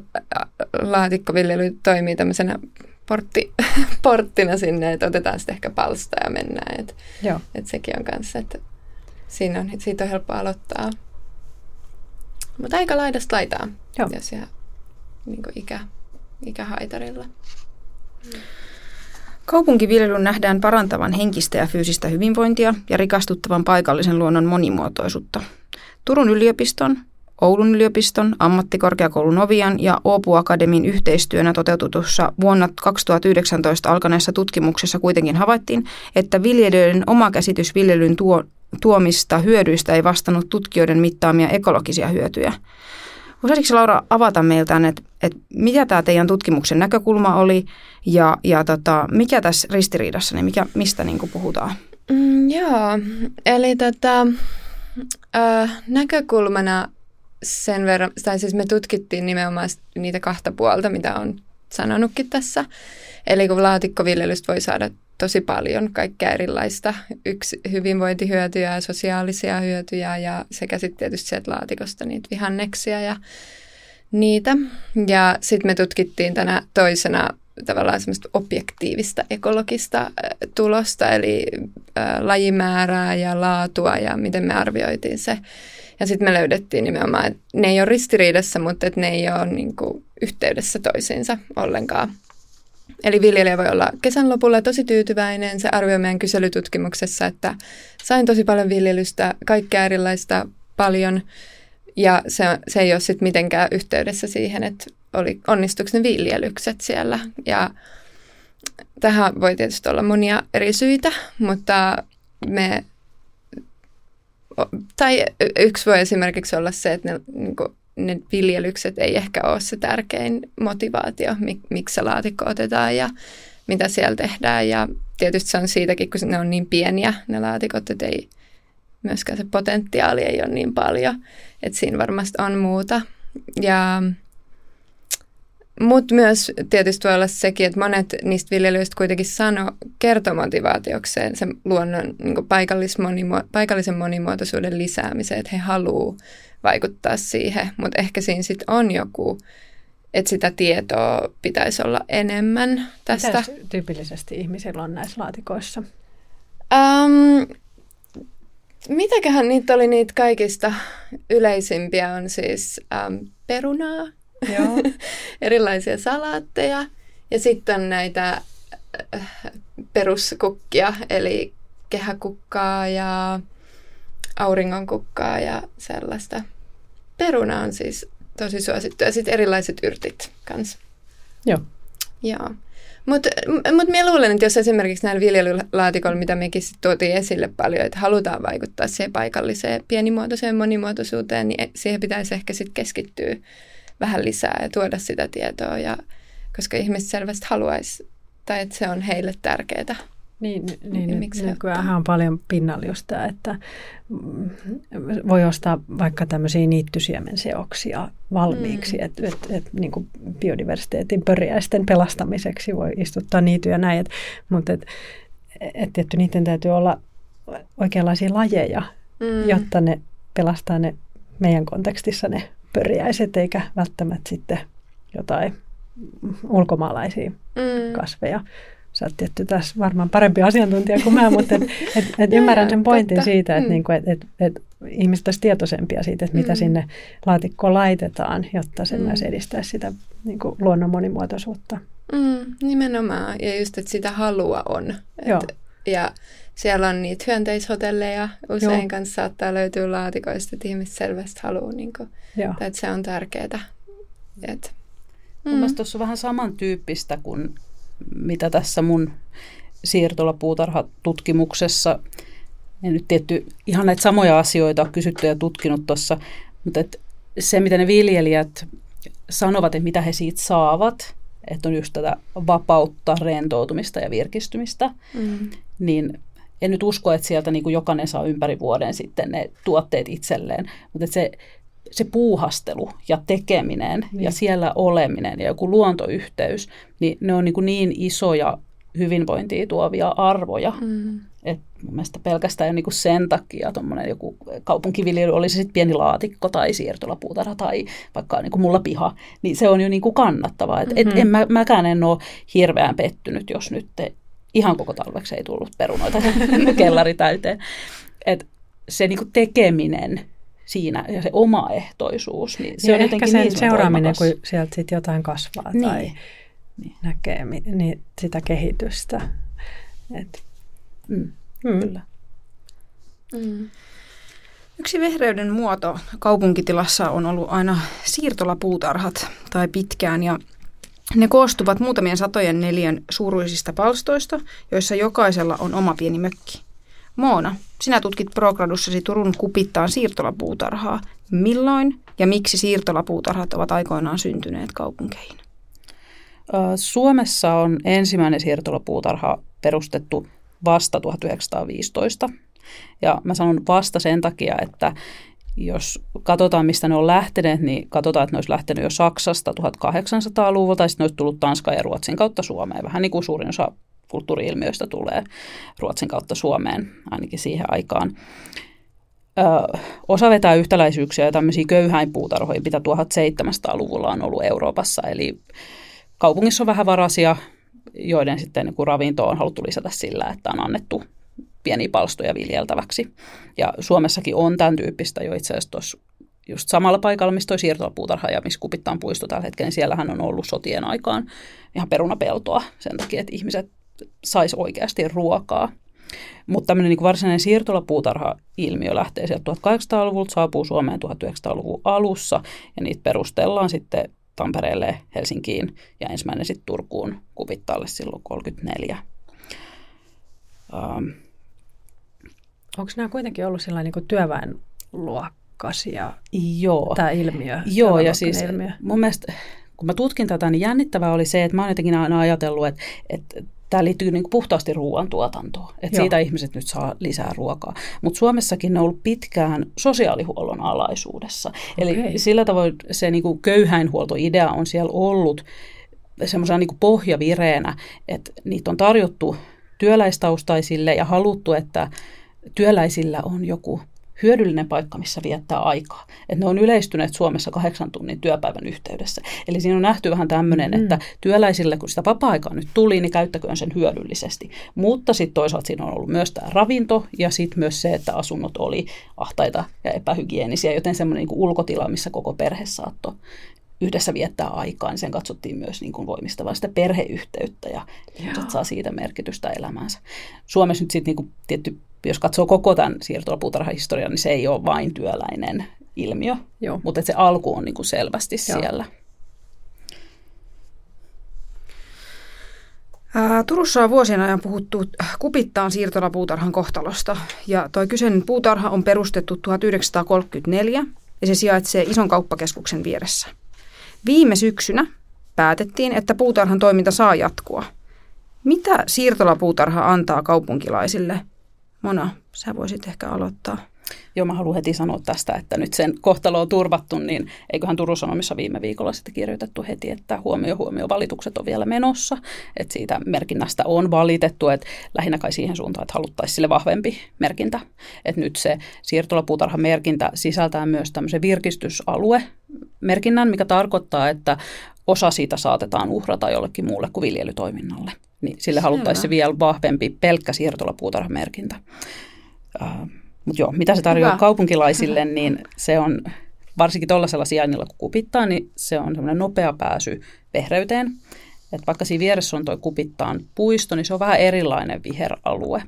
laatikkoviljely toimii tämmöisenä portti, porttina sinne, että otetaan sitten ehkä palsta ja mennään. Et, Joo. Et sekin on kanssa, että siinä on, siitä on helppo aloittaa. Mutta aika laidasta laitaa, Joo. jos jää niin ikä, ikähaitarilla. Kaupunkiviljelyn nähdään parantavan henkistä ja fyysistä hyvinvointia ja rikastuttavan paikallisen luonnon monimuotoisuutta. Turun yliopiston, Oulun yliopiston, ammattikorkeakoulun Novian ja Oopu Akademin yhteistyönä toteutetussa vuonna 2019 alkaneessa tutkimuksessa kuitenkin havaittiin, että viljelijöiden oma käsitys viljelyn tuo, tuomista hyödyistä ei vastannut tutkijoiden mittaamia ekologisia hyötyjä. Osaisitko Laura avata meiltä, että, että mitä tämä teidän tutkimuksen näkökulma oli ja, ja tota, mikä tässä ristiriidassa, niin mikä, mistä niin puhutaan? Mm, joo, eli tota, äh, näkökulmana sen verran, tai siis me tutkittiin nimenomaan niitä kahta puolta, mitä on sanonutkin tässä. Eli kun laatikkoviljelystä voi saada tosi paljon kaikkea erilaista yksi hyvinvointihyötyjä ja sosiaalisia hyötyjä ja sekä sitten tietysti sieltä laatikosta niitä vihanneksia ja niitä. Ja sitten me tutkittiin tänä toisena tavallaan semmoista objektiivista ekologista tulosta, eli lajimäärää ja laatua ja miten me arvioitiin se. Ja sitten me löydettiin nimenomaan, että ne ei ole ristiriidassa, mutta että ne ei ole niin kuin, yhteydessä toisiinsa ollenkaan. Eli viljelijä voi olla kesän lopulla tosi tyytyväinen. Se arvioi meidän kyselytutkimuksessa, että sain tosi paljon viljelystä, kaikkea erilaista paljon. Ja se, se ei ole sitten mitenkään yhteydessä siihen, että oli, onnistuiko ne viljelykset siellä. Ja tähän voi tietysti olla monia eri syitä, mutta me tai yksi voi esimerkiksi olla se, että ne, niin kuin, ne viljelykset ei ehkä ole se tärkein motivaatio, mik, miksi se laatikko otetaan ja mitä siellä tehdään. Ja tietysti se on siitäkin, kun ne on niin pieniä ne laatikot, että ei, myöskään se potentiaali ei ole niin paljon. Että siinä varmasti on muuta. Ja mutta myös tietysti voi olla sekin, että monet niistä viljelijöistä kuitenkin sano, kertoo motivaatiokseen sen luonnon niin paikallis monimuo- paikallisen monimuotoisuuden lisäämiseen, että he haluaa vaikuttaa siihen, mutta ehkä siinä sitten on joku, että sitä tietoa pitäisi olla enemmän tästä. Mitä tyypillisesti ihmisillä on näissä laatikoissa? Um, mitäköhän niitä oli niitä kaikista yleisimpiä on siis um, perunaa, Joo. erilaisia salaatteja ja sitten näitä äh, peruskukkia, eli kehäkukkaa ja auringonkukkaa ja sellaista. Peruna on siis tosi suosittu ja sitten erilaiset yrtit kanssa. Joo. Joo. Mutta mut minä luulen, että jos esimerkiksi näillä viljelylaatikoilla, mitä mekin sit tuotiin esille paljon, että halutaan vaikuttaa siihen paikalliseen pienimuotoiseen monimuotoisuuteen, niin siihen pitäisi ehkä sitten keskittyä vähän lisää ja tuoda sitä tietoa, ja, koska ihmiset selvästi haluaisi, tai että se on heille tärkeää. Niin, niin, niin miksi nykyään on paljon pinnalla just tämä, että mm, voi ostaa vaikka tämmöisiä niittysiemenseoksia valmiiksi, mm. että et, et, niin biodiversiteetin pörjäisten pelastamiseksi voi istuttaa niityjä näin, et, mutta et, et, et, niiden täytyy olla oikeanlaisia lajeja, mm. jotta ne pelastaa ne meidän kontekstissa ne pörjäiset, eikä välttämättä sitten jotain ulkomaalaisia mm. kasveja. Sä oot tietty tässä varmaan parempi asiantuntija kuin mä, mutta et, et, et ymmärrän sen pointin totta. siitä, että mm. niinku, et, et, et ihmiset olisivat tietoisempia siitä, että mitä mm. sinne laatikkoon laitetaan, jotta se mm. myös edistäisi sitä niinku, luonnon monimuotoisuutta. Mm, nimenomaan, ja just, että sitä halua on. Et, Joo. Ja siellä on niitä hyönteishotelleja, usein Joo. kanssa saattaa löytyä laatikoista, että ihmiset selvästi haluaa, niin kuin, että se on tärkeää. Et, mm. Mielestäni tuossa on vähän samantyyppistä kuin mitä tässä mun siirtolapuutarhatutkimuksessa, en nyt tietty ihan näitä samoja asioita kysytty ja tutkinut tuossa, mutta et se, mitä ne viljelijät sanovat, että mitä he siitä saavat, että on just tätä vapautta, rentoutumista ja virkistymistä, mm. niin en nyt usko, että sieltä niin kuin jokainen saa ympäri vuoden sitten ne tuotteet itselleen, mutta se, se puuhastelu ja tekeminen niin. ja siellä oleminen ja joku luontoyhteys, niin ne on niin, kuin niin isoja hyvinvointia tuovia arvoja, mm. että mun mielestä pelkästään jo niin kuin sen takia tuommoinen joku kaupunkiviljely, oli se sitten pieni laatikko tai siirtolapuutarha tai vaikka niin kuin mulla piha, niin se on jo niin kuin kannattavaa. Et, mm-hmm. et en mä, mäkään en ole hirveän pettynyt, jos nyt te, ihan koko talveksi ei tullut perunoita kellari täyteen. Et se niin kuin tekeminen siinä ja se omaehtoisuus, niin se ja on jotenkin sen niin seuraaminen, kun sieltä sitten jotain kasvaa niin. tai niin. näkee niin sitä kehitystä. Et, mm. Mm. Kyllä. Mm. Yksi vehreyden muoto kaupunkitilassa on ollut aina siirtolapuutarhat tai pitkään ja ne koostuvat muutamien satojen neljän suuruisista palstoista, joissa jokaisella on oma pieni mökki. Moona, sinä tutkit progradussasi Turun kupittaan siirtolapuutarhaa. Milloin ja miksi siirtolapuutarhat ovat aikoinaan syntyneet kaupunkeihin? Suomessa on ensimmäinen siirtolapuutarha perustettu vasta 1915. Ja mä sanon vasta sen takia, että jos katsotaan, mistä ne on lähteneet, niin katsotaan, että ne olisi lähtenyt jo Saksasta 1800-luvulta, tai sitten ne olisi tullut Tanskan ja Ruotsin kautta Suomeen. Vähän niin kuin suurin osa kulttuuriilmiöistä tulee Ruotsin kautta Suomeen, ainakin siihen aikaan. Ö, osa vetää yhtäläisyyksiä ja tämmöisiä köyhäinpuutarhoja, mitä 1700-luvulla on ollut Euroopassa. Eli kaupungissa on vähän varasia joiden sitten niin ravinto on haluttu lisätä sillä, että on annettu pieniä palstoja viljeltäväksi. Ja Suomessakin on tämän tyyppistä jo itse asiassa tuossa just samalla paikalla, missä tuo siirtolapuutarha ja missä Kupittaan puisto tällä hetkellä, niin siellähän on ollut sotien aikaan ihan perunapeltoa sen takia, että ihmiset sais oikeasti ruokaa. Mutta tämmöinen niin varsinainen siirtolapuutarha-ilmiö lähtee sieltä 1800-luvulta, saapuu Suomeen 1900-luvun alussa ja niitä perustellaan sitten Tampereelle, Helsinkiin ja ensimmäinen sitten Turkuun Kuvittaalle silloin 34. Um, Onko nämä kuitenkin ollut sellainen niin työväenluokkaisia, joo. tämä ilmiö? Joo, ja siis ilmiö? mun mielestä kun mä tutkin tätä, niin jännittävää oli se, että mä oon jotenkin aina ajatellut, että, että tämä liittyy niin kuin puhtaasti ruoantuotantoon, että Joo. siitä ihmiset nyt saa lisää ruokaa. Mutta Suomessakin ne on ollut pitkään sosiaalihuollon alaisuudessa. Okay. Eli sillä tavoin se niin kuin köyhäinhuoltoidea on siellä ollut semmoisena niin pohjavireenä, että niitä on tarjottu työläistaustaisille ja haluttu, että työläisillä on joku hyödyllinen paikka, missä viettää aikaa. Että ne on yleistyneet Suomessa kahdeksan tunnin työpäivän yhteydessä. Eli siinä on nähty vähän tämmöinen, mm. että työläisille, kun sitä vapaa-aikaa nyt tuli, niin käyttäköön sen hyödyllisesti. Mutta sitten toisaalta siinä on ollut myös tämä ravinto ja sitten myös se, että asunnot oli ahtaita ja epähygienisiä, joten semmoinen niin ulkotila, missä koko perhe saattoi yhdessä viettää aikaa, niin sen katsottiin myös niin kuin voimistavan sitä perheyhteyttä ja ihmiset saa siitä merkitystä elämäänsä. Suomessa nyt sitten niin tietty jos katsoo koko tämän siirtolapuutarhahistorian, niin se ei ole vain työläinen ilmiö, Joo. mutta se alku on niin kuin selvästi Joo. siellä. Turussa on vuosien ajan puhuttu kupittaan siirtolapuutarhan kohtalosta. Ja tuo kyseinen puutarha on perustettu 1934 ja se sijaitsee ison kauppakeskuksen vieressä. Viime syksynä päätettiin, että puutarhan toiminta saa jatkua. Mitä siirtolapuutarha antaa kaupunkilaisille – Mona, sä voisit ehkä aloittaa. Joo, mä haluan heti sanoa tästä, että nyt sen kohtalo on turvattu, niin eiköhän Turun Sanomissa viime viikolla sitten kirjoitettu heti, että huomio, huomio, valitukset on vielä menossa. Että siitä merkinnästä on valitettu, että lähinnä kai siihen suuntaan, että haluttaisiin sille vahvempi merkintä. Että nyt se siirtolapuutarhan merkintä sisältää myös tämmöisen virkistysalue merkinnän, mikä tarkoittaa, että osa siitä saatetaan uhrata jollekin muulle kuin viljelytoiminnalle niin sille haluttaisiin vielä vahvempi pelkkä siirtolapuutarhamerkintä. Uh, Mutta joo, mitä se tarjoaa Hyvä. kaupunkilaisille, niin se on varsinkin tuollaisella sijainnilla, kun kupittaa, niin se on semmoinen nopea pääsy vehreyteen. Et vaikka siinä vieressä on tuo kupittaan puisto, niin se on vähän erilainen viheralue.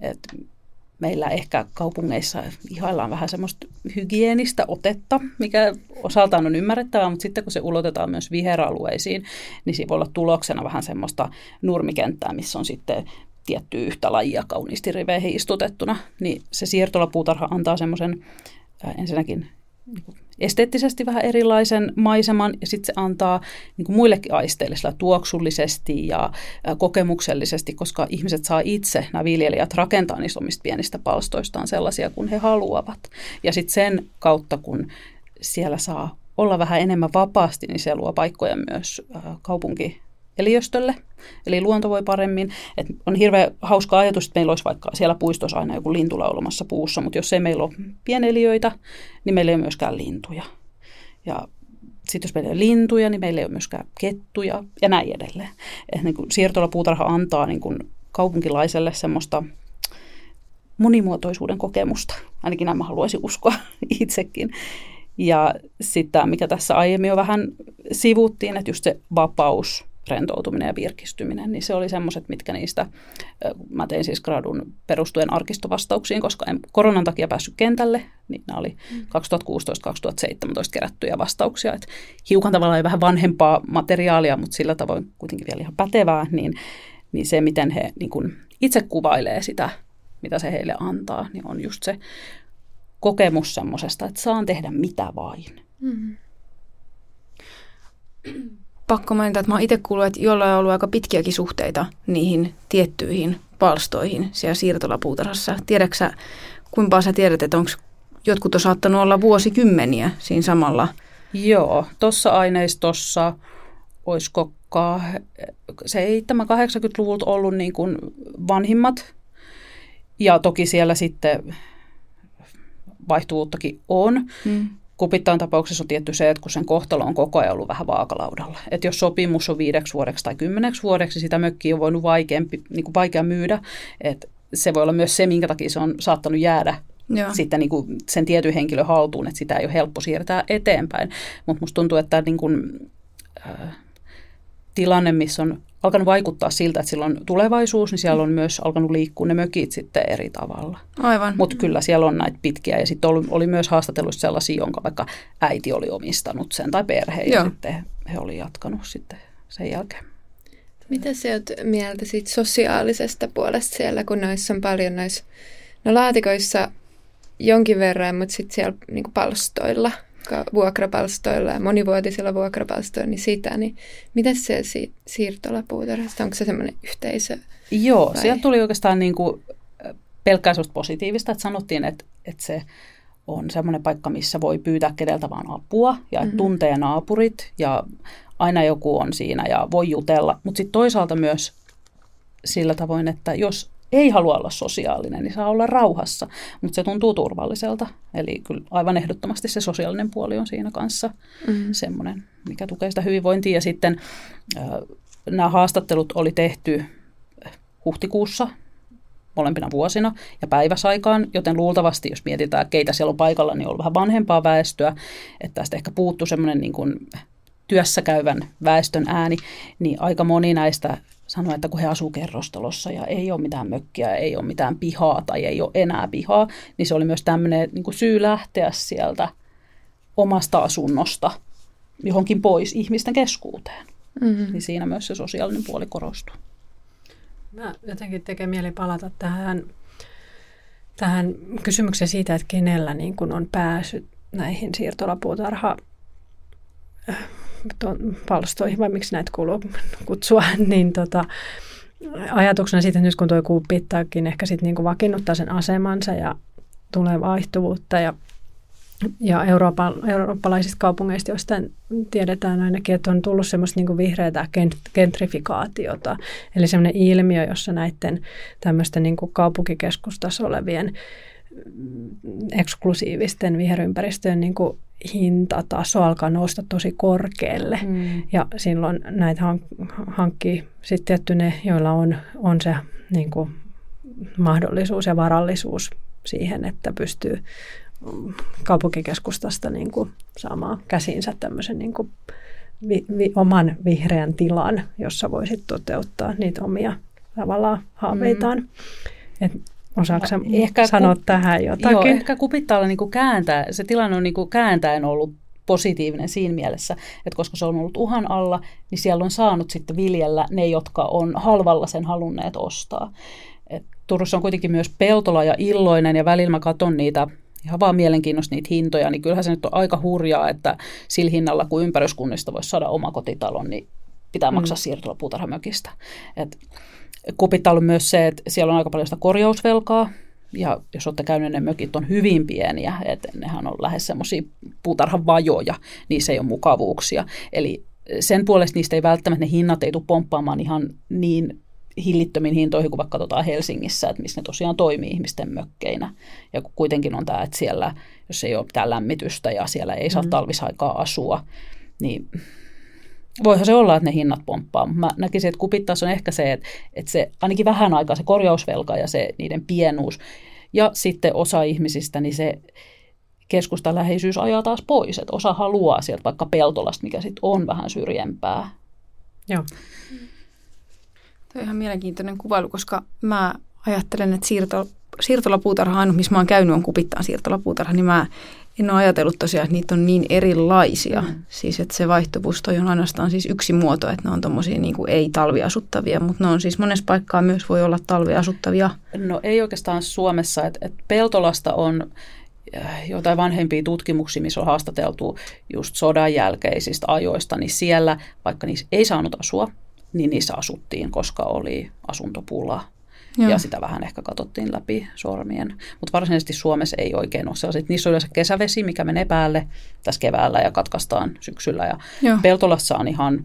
Et meillä ehkä kaupungeissa ihaillaan vähän semmoista hygienistä otetta, mikä osaltaan on ymmärrettävää, mutta sitten kun se ulotetaan myös viheralueisiin, niin siinä voi olla tuloksena vähän semmoista nurmikenttää, missä on sitten tietty yhtä lajia kauniisti riveihin istutettuna, niin se siirtolapuutarha antaa semmoisen ensinnäkin niin esteettisesti vähän erilaisen maiseman ja sitten se antaa niin kuin muillekin aisteille sillä tuoksullisesti ja kokemuksellisesti, koska ihmiset saa itse, nämä viljelijät, rakentaa niistä omista pienistä palstoistaan sellaisia kuin he haluavat. Ja sitten sen kautta, kun siellä saa olla vähän enemmän vapaasti, niin se luo paikkoja myös kaupunki eliöstölle, eli luonto voi paremmin. Et on hirveän hauska ajatus, että meillä olisi vaikka siellä puistossa aina joku lintu laulamassa puussa, mutta jos ei meillä ole pieneliöitä, niin meillä ei ole myöskään lintuja. Ja sitten jos meillä ei ole lintuja, niin meillä ei ole myöskään kettuja ja näin edelleen. Et niin kuin siirtolapuutarha antaa niin kuin kaupunkilaiselle semmoista monimuotoisuuden kokemusta. Ainakin nämä haluaisin uskoa itsekin. Ja sitten mikä tässä aiemmin jo vähän sivuttiin, että just se vapaus rentoutuminen ja virkistyminen, niin se oli semmoiset, mitkä niistä, mä tein siis gradun perustuen arkistovastauksiin, koska en koronan takia päässyt kentälle, niin nämä oli 2016-2017 kerättyjä vastauksia, että hiukan tavallaan vähän vanhempaa materiaalia, mutta sillä tavoin kuitenkin vielä ihan pätevää, niin, niin se, miten he niin kun itse kuvailee sitä, mitä se heille antaa, niin on just se kokemus semmoisesta, että saan tehdä mitä vain. Mm-hmm pakko mainita, että mä oon itse kuullut, että jollain on ollut aika pitkiäkin suhteita niihin tiettyihin palstoihin siellä siirtolapuutarhassa. Tiedätkö kuinka sä tiedät, että onko jotkut on saattanut olla vuosikymmeniä siinä samalla? Joo, tuossa aineistossa olisiko 7-80-luvulta ollut niin kuin vanhimmat. Ja toki siellä sitten vaihtuvuuttakin on. Hmm. Kupittaan tapauksessa on tietty se, että kun sen kohtalo on koko ajan ollut vähän vaakalaudalla. Että jos sopimus on viideksi vuodeksi tai kymmeneksi vuodeksi, sitä mökkiä on voinut vaikeampi, niin kuin vaikea myydä. Että se voi olla myös se, minkä takia se on saattanut jäädä Joo. sitten niin kuin sen tietyn henkilön haltuun, että sitä ei ole helppo siirtää eteenpäin. Mutta musta tuntuu, että niin kuin, äh, tilanne, missä on alkanut vaikuttaa siltä, että sillä on tulevaisuus, niin siellä on myös alkanut liikkua ne mökit sitten eri tavalla. Aivan. Mutta kyllä siellä on näitä pitkiä ja sitten oli, oli myös haastatteluissa sellaisia, jonka vaikka äiti oli omistanut sen tai perhe ja Joo. sitten he oli jatkanut sitten sen jälkeen. Mitä sä oot mieltä siitä sosiaalisesta puolesta siellä, kun noissa on paljon noissa no laatikoissa jonkin verran, mutta sitten siellä niin palstoilla – vuokrapalstoilla ja monivuotisilla vuokrapalstoilla, niin sitä, niin mitä se si- siirtolapuutarhasta, onko se semmoinen yhteisö? Joo, vai? sieltä tuli oikeastaan niin kuin pelkkää positiivista, että sanottiin, että, että se on semmoinen paikka, missä voi pyytää kedeltä vaan apua ja mm-hmm. tuntee naapurit ja aina joku on siinä ja voi jutella, mutta sitten toisaalta myös sillä tavoin, että jos ei halua olla sosiaalinen, niin saa olla rauhassa, mutta se tuntuu turvalliselta. Eli kyllä aivan ehdottomasti se sosiaalinen puoli on siinä kanssa mm. semmoinen, mikä tukee sitä hyvinvointia. Ja sitten äh, nämä haastattelut oli tehty huhtikuussa molempina vuosina ja päiväsaikaan, joten luultavasti, jos mietitään, keitä siellä on paikalla, niin on ollut vähän vanhempaa väestöä, että tästä ehkä puuttuu semmoinen niin kuin työssä käyvän väestön ääni, niin aika moni näistä sanoi, että kun he asuu kerrostalossa ja ei ole mitään mökkiä, ei ole mitään pihaa tai ei ole enää pihaa, niin se oli myös tämmöinen niin kuin syy lähteä sieltä omasta asunnosta johonkin pois ihmisten keskuuteen. Mm-hmm. Niin siinä myös se sosiaalinen puoli korostuu. Mä jotenkin tekee mieli palata tähän, tähän kysymykseen siitä, että kenellä niin kun on päässyt näihin siirtolapuutarha palstoihin, vai miksi näitä kuuluu kutsua, niin tota, ajatuksena että nyt kun tuo kuupittaakin ehkä sitten niin vakiinnuttaa sen asemansa ja tulee vaihtuvuutta ja ja Euroopan, eurooppalaisista kaupungeista, joista tiedetään ainakin, että on tullut semmoista niin vihreää gentrifikaatiota, eli semmoinen ilmiö, jossa näiden tämmöisten niin kaupunkikeskustassa olevien eksklusiivisten viherympäristöjen niin kuin hintataso alkaa nousta tosi korkealle. Mm. Ja silloin näitä hank- hankkii sitten tietty ne, joilla on, on se niin kuin, mahdollisuus ja varallisuus siihen, että pystyy kaupunkikeskustasta niin kuin, saamaan käsiinsä tämmöisen niin kuin, vi, vi, oman vihreän tilan, jossa voisit toteuttaa niitä omia tavallaan haaveitaan. Mm. Et Osaatko ehkä sanoa ku, tähän jotakin? Joo, ehkä kupittaalla niin kääntää, se tilanne on niin kääntäen ollut positiivinen siinä mielessä, että koska se on ollut uhan alla, niin siellä on saanut sitten viljellä ne, jotka on halvalla sen halunneet ostaa. Et Turussa on kuitenkin myös Peltola ja Illoinen ja välillä mä katson niitä ihan vaan mielenkiinnosta niitä hintoja, niin kyllähän se nyt on aika hurjaa, että sillä hinnalla, kun ympäryskunnista voisi saada oma kotitalon, niin pitää maksaa mm. siirtolapuutarhamökistä. Et kupittaa myös se, että siellä on aika paljon sitä korjausvelkaa, ja jos olette käyneet, ne mökit on hyvin pieniä, että nehän on lähes semmoisia puutarhan vajoja, niissä ei ole mukavuuksia. Eli sen puolesta niistä ei välttämättä ne hinnat ei tule pomppaamaan ihan niin hillittömiin hintoihin kuin vaikka katsotaan Helsingissä, että missä ne tosiaan toimii ihmisten mökkeinä. Ja kun kuitenkin on tämä, että siellä, jos ei ole mitään lämmitystä ja siellä ei saa mm. talvisaikaa asua, niin voihan se olla, että ne hinnat pomppaa. Mä näkisin, että kupittas on ehkä se, että, että se ainakin vähän aikaa se korjausvelka ja se niiden pienuus. Ja sitten osa ihmisistä, niin se keskustan läheisyys ajaa taas pois. Että osa haluaa sieltä vaikka Peltolasta, mikä sitten on vähän syrjempää. Joo. Tuo on ihan mielenkiintoinen kuvailu, koska mä ajattelen, että siirto, siirtolapuutarha ainut, missä mä oon käynyt, on kupittaan siirtolapuutarha, niin mä en ole ajatellut tosiaan, että niitä on niin erilaisia. Mm. Siis, että se vaihtopuus on ainoastaan siis yksi muoto, että ne on tuommoisia niin ei-talviasuttavia, mutta ne on siis monessa paikkaa myös voi olla talviasuttavia. No ei oikeastaan Suomessa, että, että Peltolasta on äh, jotain vanhempia tutkimuksia, missä on haastateltu just sodan jälkeisistä ajoista, niin siellä, vaikka niissä ei saanut asua, niin niissä asuttiin, koska oli asuntopula. Joo. Ja sitä vähän ehkä katsottiin läpi sormien. Mutta varsinaisesti Suomessa ei oikein ole sellaisia. Niissä on yleensä kesävesi, mikä menee päälle tässä keväällä ja katkaistaan syksyllä. Ja Joo. Peltolassa on ihan,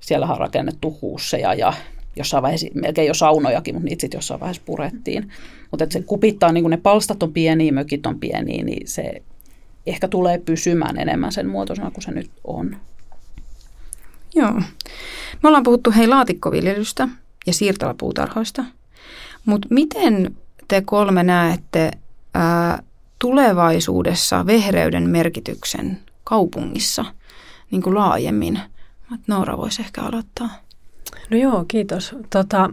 siellä on rakennettu huusseja ja jossain vaiheessa melkein jo saunojakin, mutta niitä sitten jossain vaiheessa purettiin. Mutta se kupittaa, niin kun ne palstat on pieniä, mökit on pieniä, niin se ehkä tulee pysymään enemmän sen muotoisena kuin se nyt on. Joo. Me ollaan puhuttu hei laatikkoviljelystä ja siirtolapuutarhoista, mutta miten te kolme näette ää, tulevaisuudessa vehreyden merkityksen kaupungissa niin kuin laajemmin? Noora voisi ehkä aloittaa. No joo, kiitos. Tota,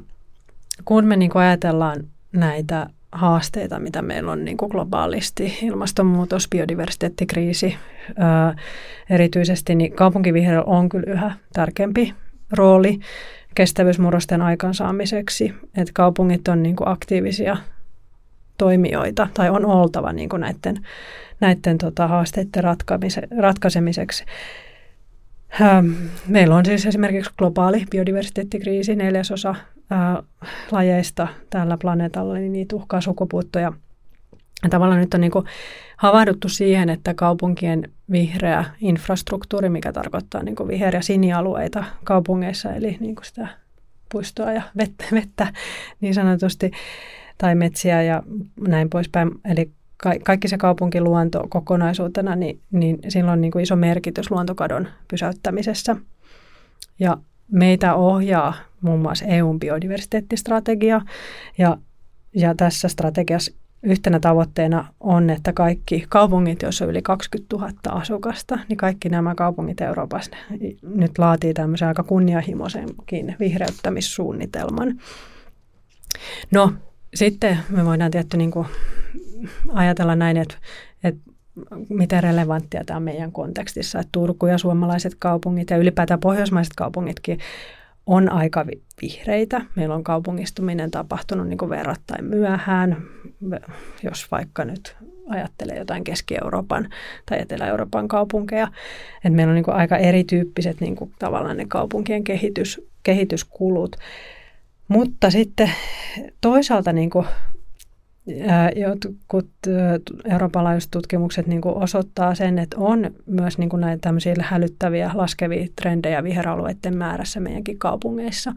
kun me niin ajatellaan näitä haasteita, mitä meillä on niin kuin globaalisti, ilmastonmuutos, biodiversiteettikriisi, ää, erityisesti, niin kaupunkivihreä on kyllä yhä tärkeämpi rooli kestävyysmurrosten aikaansaamiseksi, että kaupungit on niin kuin aktiivisia toimijoita tai on oltava niin kuin näiden, näiden tota, haasteiden ratkaisemiseksi. Ähm, meillä on siis esimerkiksi globaali biodiversiteettikriisi, neljäsosa ää, lajeista tällä planeetalla, niin niitä uhkaa sukupuuttoja. Ja tavallaan nyt on niin kuin havahduttu siihen, että kaupunkien vihreä infrastruktuuri, mikä tarkoittaa niin kuin ja sinialueita kaupungeissa, eli niin kuin sitä puistoa ja vettä, vettä niin sanotusti, tai metsiä ja näin poispäin, eli kaikki se kaupunkiluonto kokonaisuutena, niin, niin sillä on niin kuin iso merkitys luontokadon pysäyttämisessä. Ja meitä ohjaa muun muassa EUn biodiversiteettistrategia, ja, ja tässä strategiassa yhtenä tavoitteena on, että kaikki kaupungit, joissa on yli 20 000 asukasta, niin kaikki nämä kaupungit Euroopassa nyt laatii tämmöisen aika kunnianhimoisenkin vihreyttämissuunnitelman. No, sitten me voidaan tietty niin kuin ajatella näin, että, että miten relevanttia tämä on meidän kontekstissa, että Turku ja suomalaiset kaupungit ja ylipäätään pohjoismaiset kaupungitkin on aika vihreitä. Meillä on kaupungistuminen tapahtunut niin kuin verrattain myöhään, jos vaikka nyt ajattelee jotain Keski-Euroopan tai Etelä-Euroopan kaupunkeja. Et meillä on niin kuin aika erityyppiset niin kuin tavallaan ne kaupunkien kehitys, kehityskulut. Mutta sitten toisaalta niin kuin Jotkut eurooppalaiset tutkimukset niin osoittaa sen, että on myös niin näitä tämmöisiä hälyttäviä laskevia trendejä viheralueiden määrässä meidänkin kaupungeissa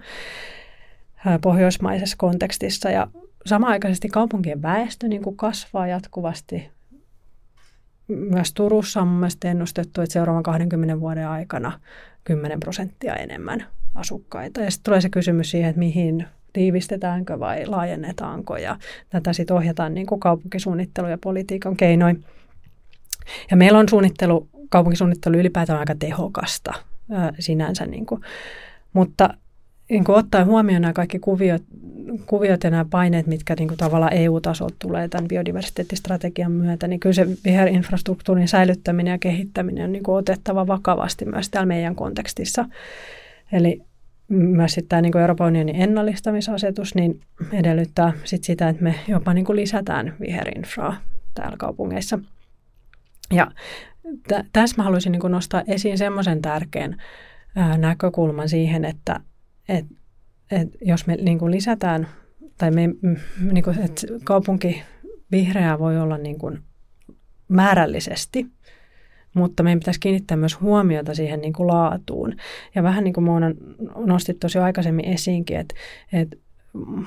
pohjoismaisessa kontekstissa. Ja samaaikaisesti kaupunkien väestö niin kasvaa jatkuvasti. Myös Turussa on mielestäni ennustettu, että seuraavan 20 vuoden aikana 10 prosenttia enemmän asukkaita. Ja sitten tulee se kysymys siihen, että mihin tiivistetäänkö vai laajennetaanko ja tätä sitten ohjataan niin kuin kaupunkisuunnittelu ja politiikan keinoin. Ja meillä on suunnittelu, kaupunkisuunnittelu ylipäätään aika tehokasta ää, sinänsä, niin kuin, mutta niin kuin ottaen huomioon nämä kaikki kuviot, kuviot ja nämä paineet, mitkä niin kuin tavallaan EU-tasolta tulee tämän biodiversiteettistrategian myötä, niin kyllä se viherinfrastruktuurin säilyttäminen ja kehittäminen on niin kuin otettava vakavasti myös täällä meidän kontekstissa. Eli myös sitten tämä niin Euroopan unionin ennallistamisasetus niin edellyttää sit sitä, että me jopa niin kuin lisätään viherinfraa täällä kaupungeissa. Ja t- tässä mä haluaisin niin nostaa esiin semmoisen tärkeän ää, näkökulman siihen, että et, et jos me niin kuin lisätään, tai me, niin kuin, että kaupunki vihreää voi olla niin kuin määrällisesti, mutta meidän pitäisi kiinnittää myös huomiota siihen niin kuin laatuun. Ja vähän niin kuin Moona nostit tosi aikaisemmin esiinkin, että, että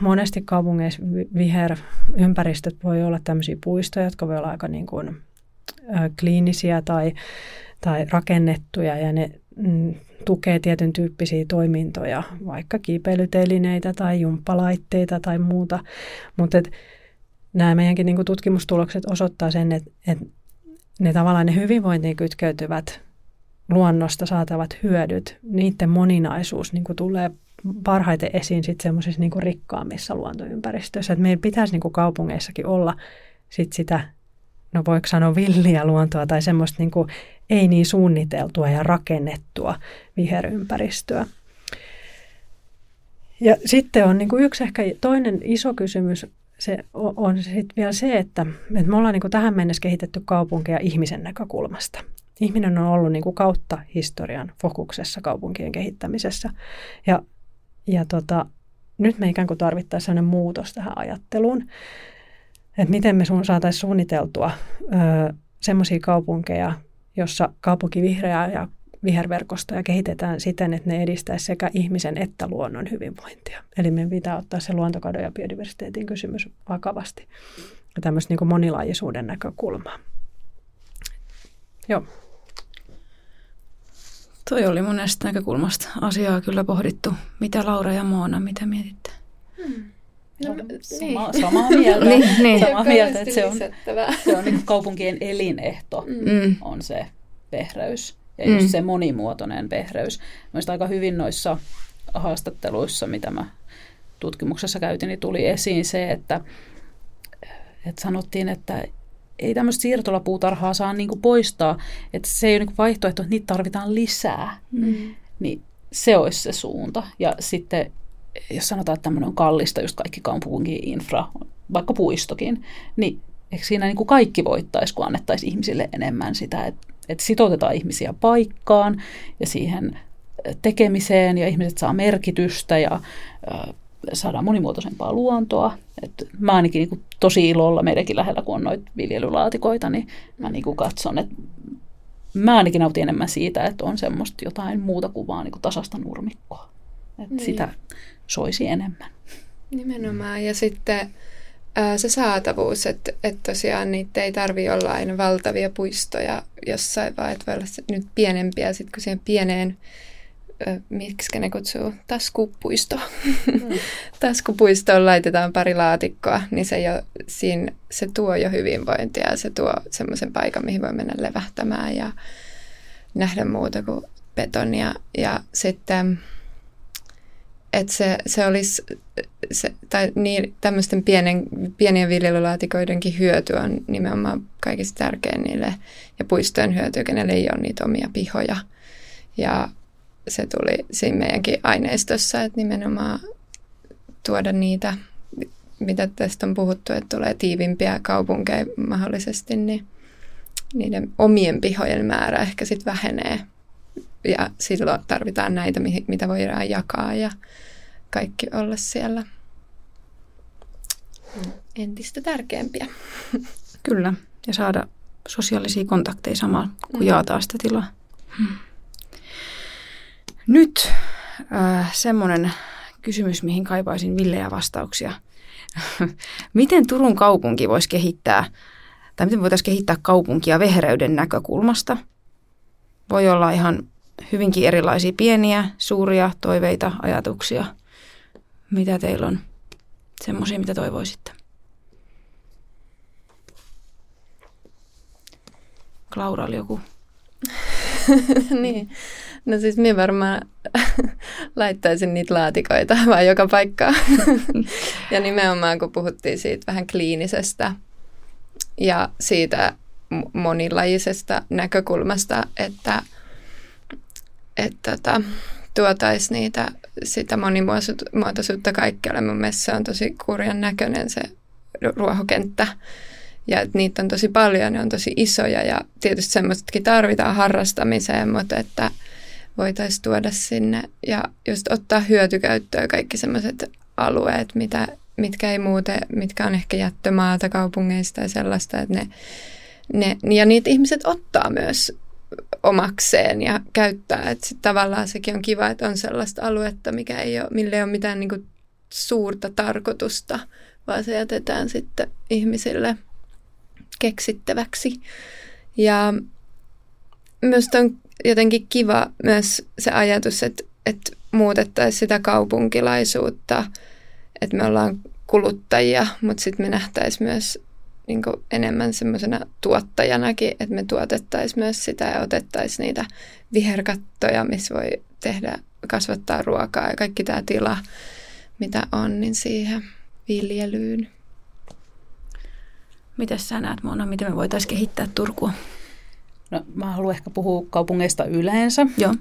monesti kaupungeissa viherympäristöt voi olla tämmöisiä puistoja, jotka voi olla aika niin kuin, kliinisiä tai, tai rakennettuja ja ne mm, tukee tietyn tyyppisiä toimintoja, vaikka kiipeilytelineitä tai jumppalaitteita tai muuta. Mutta nämä meidänkin niin kuin tutkimustulokset osoittaa sen, että, että ne tavallaan ne hyvinvointiin kytkeytyvät luonnosta saatavat hyödyt, niiden moninaisuus niin kuin tulee parhaiten esiin sitten semmoisissa niin rikkaammissa luontoympäristöissä. Meillä pitäisi niin kuin kaupungeissakin olla sit sitä, no voiko sanoa villiä luontoa tai semmoista niin kuin ei niin suunniteltua ja rakennettua viherympäristöä. Ja sitten on niin kuin yksi ehkä toinen iso kysymys se on sitten vielä se, että, että me ollaan niin kuin tähän mennessä kehitetty kaupunkeja ihmisen näkökulmasta. Ihminen on ollut niin kuin kautta historian fokuksessa kaupunkien kehittämisessä. Ja, ja tota, nyt me ikään kuin tarvittaisiin sellainen muutos tähän ajatteluun, että miten me saataisiin suunniteltua semmoisia kaupunkeja, jossa kaupunki vihreää ja viherverkostoja kehitetään siten, että ne edistäisi sekä ihmisen että luonnon hyvinvointia. Eli meidän pitää ottaa se luontokadon ja biodiversiteetin kysymys vakavasti ja tämmöistä niin monilajisuuden näkökulmaa. Joo. Toi oli monesta näkökulmasta asiaa kyllä pohdittu. Mitä Laura ja Moona, mitä mietitte? Hmm. No, sama, niin. Samaa mieltä, niin, niin. Samaa mieltä että se on, se on niin kaupunkien elinehto, mm. on se vehreys ja mm. just se monimuotoinen vehreys. Mielestäni aika hyvin noissa haastatteluissa, mitä mä tutkimuksessa käytin, niin tuli esiin se, että, että sanottiin, että ei tämmöistä siirtolapuutarhaa saa niin kuin poistaa, että se ei ole niin vaihtoehto, että niitä tarvitaan lisää. Mm. Niin se olisi se suunta. Ja sitten jos sanotaan, että tämmöinen on kallista, just kaikki kaupunki-infra, vaikka puistokin, niin eikö siinä niin kuin kaikki voittaisi, kun annettaisiin ihmisille enemmän sitä, että että sitoutetaan ihmisiä paikkaan ja siihen tekemiseen ja ihmiset saa merkitystä ja äh, saadaan monimuotoisempaa luontoa. Et mä ainakin niin kuin tosi ilolla meidänkin lähellä, kun on noita viljelylaatikoita, niin mä niin kuin katson, että mä ainakin nautin enemmän siitä, että on semmoista jotain muuta kuin vaan niin kuin tasasta nurmikkoa. Että niin. Sitä soisi enemmän. Nimenomaan. Ja sitten se saatavuus, että, että tosiaan niitä ei tarvi olla aina valtavia puistoja jossain, vaan että voi olla nyt pienempiä, sitten kun siihen pieneen, miksi ne kutsuu, taskupuisto, mm. taskupuistoon laitetaan pari laatikkoa, niin se, jo, siinä, se tuo jo hyvinvointia ja se tuo semmoisen paikan, mihin voi mennä levähtämään ja nähdä muuta kuin betonia. Ja sitten että se, se olisi, se, tai niin, tämmöisten pienen, pienien viljelylaatikoidenkin hyöty on nimenomaan kaikista tärkein niille, ja puistojen hyöty, kenelle ei ole niitä omia pihoja. Ja se tuli siinä meidänkin aineistossa, että nimenomaan tuoda niitä, mitä tästä on puhuttu, että tulee tiivimpiä kaupunkeja mahdollisesti, niin niiden omien pihojen määrä ehkä sitten vähenee ja silloin tarvitaan näitä, mitä voidaan jakaa ja kaikki olla siellä entistä tärkeämpiä. Kyllä, ja saada sosiaalisia kontakteja samalla, kun mm. jaetaan sitä tilaa. Hmm. Nyt äh, semmoinen kysymys, mihin kaipaisin villejä vastauksia. miten Turun kaupunki voisi kehittää, tai miten voitaisiin kehittää kaupunkia vehreyden näkökulmasta? Voi olla ihan hyvinkin erilaisia pieniä, suuria toiveita, ajatuksia. Mitä teillä on semmoisia, mitä toivoisitte? Klaura oli joku. niin. No siis minä varmaan laittaisin niitä laatikoita vaan joka paikkaan. ja nimenomaan kun puhuttiin siitä vähän kliinisestä ja siitä monilajisesta näkökulmasta, että – että tota, tuotaisiin niitä, sitä monimuotoisuutta kaikkialle. Mun mielestä se on tosi kurjan näköinen se ruohokenttä. ja että niitä on tosi paljon, ne on tosi isoja ja tietysti semmoisetkin tarvitaan harrastamiseen, mutta että voitaisiin tuoda sinne ja just ottaa hyötykäyttöön kaikki semmoiset alueet, mitä, mitkä ei muuten, mitkä on ehkä jättömaata kaupungeista ja sellaista, että ne, ne ja niitä ihmiset ottaa myös omakseen ja käyttää. Että sit tavallaan sekin on kiva, että on sellaista aluetta, mikä ei ole, mille ei ole mitään niin kuin suurta tarkoitusta, vaan se jätetään sitten ihmisille keksittäväksi. Ja myös on jotenkin kiva myös se ajatus, että, että muutettaisiin sitä kaupunkilaisuutta, että me ollaan kuluttajia, mutta sitten me nähtäisiin myös niin enemmän semmoisena tuottajanakin, että me tuotettaisiin myös sitä ja otettaisiin niitä viherkattoja, missä voi tehdä, kasvattaa ruokaa ja kaikki tämä tila, mitä on, niin siihen viljelyyn. Miten sä näet, Mona, miten me voitaisiin kehittää Turkua? No, mä haluan ehkä puhua kaupungeista yleensä. Joo.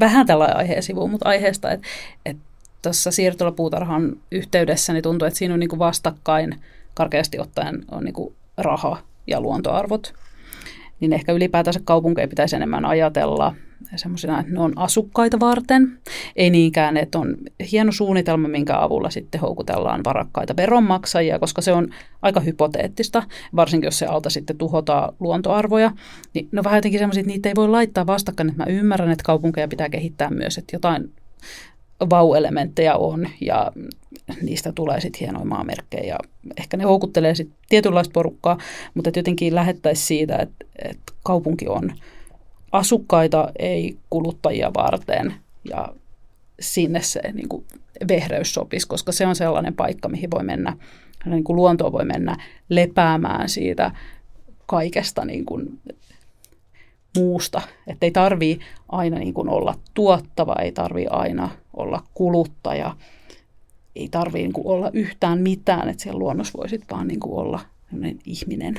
vähän tällä aiheen sivuun, mutta aiheesta, että, että tuossa siirtolapuutarhan yhteydessä niin tuntuu, että siinä on niin vastakkain – karkeasti ottaen on niin kuin raha ja luontoarvot, niin ehkä ylipäätänsä kaupunkeja pitäisi enemmän ajatella semmoisena, että ne on asukkaita varten. Ei niinkään, että on hieno suunnitelma, minkä avulla sitten houkutellaan varakkaita veronmaksajia, koska se on aika hypoteettista, varsinkin jos se alta sitten tuhotaan luontoarvoja. Niin no vähän jotenkin semmoisia, että niitä ei voi laittaa vastakkain, että mä ymmärrän, että kaupunkeja pitää kehittää myös, että jotain vau-elementtejä on ja niistä tulee sitten hienoja maamerkkejä ja ehkä ne houkuttelee sitten tietynlaista porukkaa, mutta jotenkin lähettäisiin siitä, että, että kaupunki on asukkaita, ei kuluttajia varten ja sinne se niin kuin vehreys sopisi, koska se on sellainen paikka, mihin voi mennä, niin kuin luontoon voi mennä lepäämään siitä kaikesta niin kuin muusta. Että ei tarvii aina niin kuin olla tuottava, ei tarvii aina olla kuluttaja, ei tarvii niin kuin olla yhtään mitään, että siellä luonnossa voi sitten vaan niin kuin olla ihminen.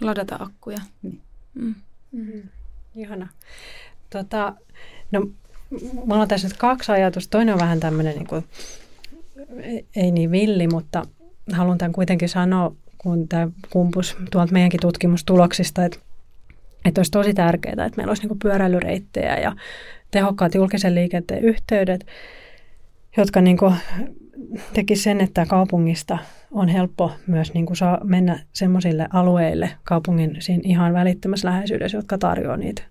Ladata akkuja. Niin. Mm. Mm-hmm. Ihana. Tota, no, mulla on tässä nyt kaksi ajatusta. Toinen on vähän tämmöinen, niin kuin, ei niin villi, mutta haluan tämän kuitenkin sanoa, kun tämä kumpus tuolta meidänkin tutkimustuloksista, että että olisi tosi tärkeää, että meillä olisi niin pyöräilyreittejä ja tehokkaat julkisen liikenteen yhteydet, jotka niin tekisivät sen, että kaupungista on helppo myös niin saa mennä semmoisille alueille kaupungin siinä ihan välittömässä läheisyydessä, jotka tarjoavat niitä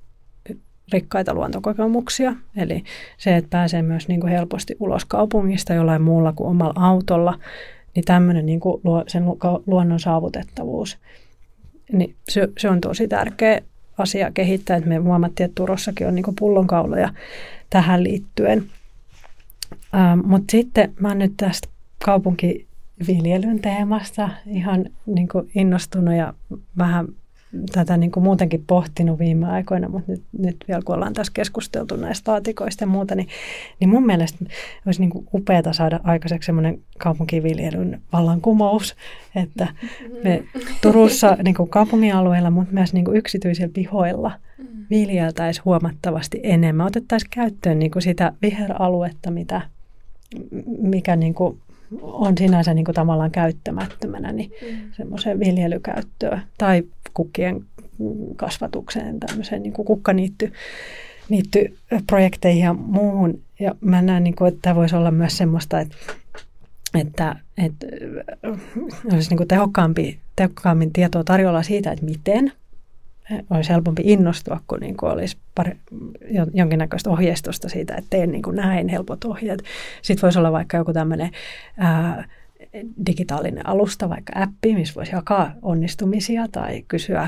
rikkaita luontokokemuksia. Eli se, että pääsee myös niin helposti ulos kaupungista jollain muulla kuin omalla autolla, niin tämmöinen niin kuin sen luonnon saavutettavuus, niin se, se on tosi tärkeä asia kehittää. Että me huomattiin, että Turossakin on niin pullonkauloja tähän liittyen. Ähm, Mutta sitten mä oon nyt tästä kaupunkiviljelyn teemasta ihan niin innostunut ja vähän tätä niin kuin muutenkin pohtinut viime aikoina, mutta nyt, nyt vielä kun ollaan tässä keskusteltu näistä laatikoista ja muuta, niin, niin mun mielestä olisi niin kuin upeata saada aikaiseksi semmoinen kaupunkiviljelyn vallankumous, että me Turussa niin kuin kaupungin alueella, mutta myös niin kuin yksityisillä pihoilla viljeltäisiin huomattavasti enemmän. Otettaisiin käyttöön niin kuin sitä viheraluetta, mitä, mikä niin kuin on sinänsä niin kuin tavallaan käyttämättömänä, niin mm. semmoiseen viljelykäyttöön tai kukkien kasvatukseen, tämmöiseen niin kuin kukkaniitty niitty projekteihin ja muuhun. Ja mä näen, niin kuin, että tämä voisi olla myös semmoista, että, että, että olisi niin kuin tehokkaampi, tehokkaammin tietoa tarjolla siitä, että miten – olisi helpompi innostua, kun niin kuin olisi pari, jonkinnäköistä ohjeistusta siitä, että teen niin kuin näin helpot ohjeet. Sitten voisi olla vaikka joku tämmöinen ää, digitaalinen alusta, vaikka appi, missä voisi jakaa onnistumisia tai kysyä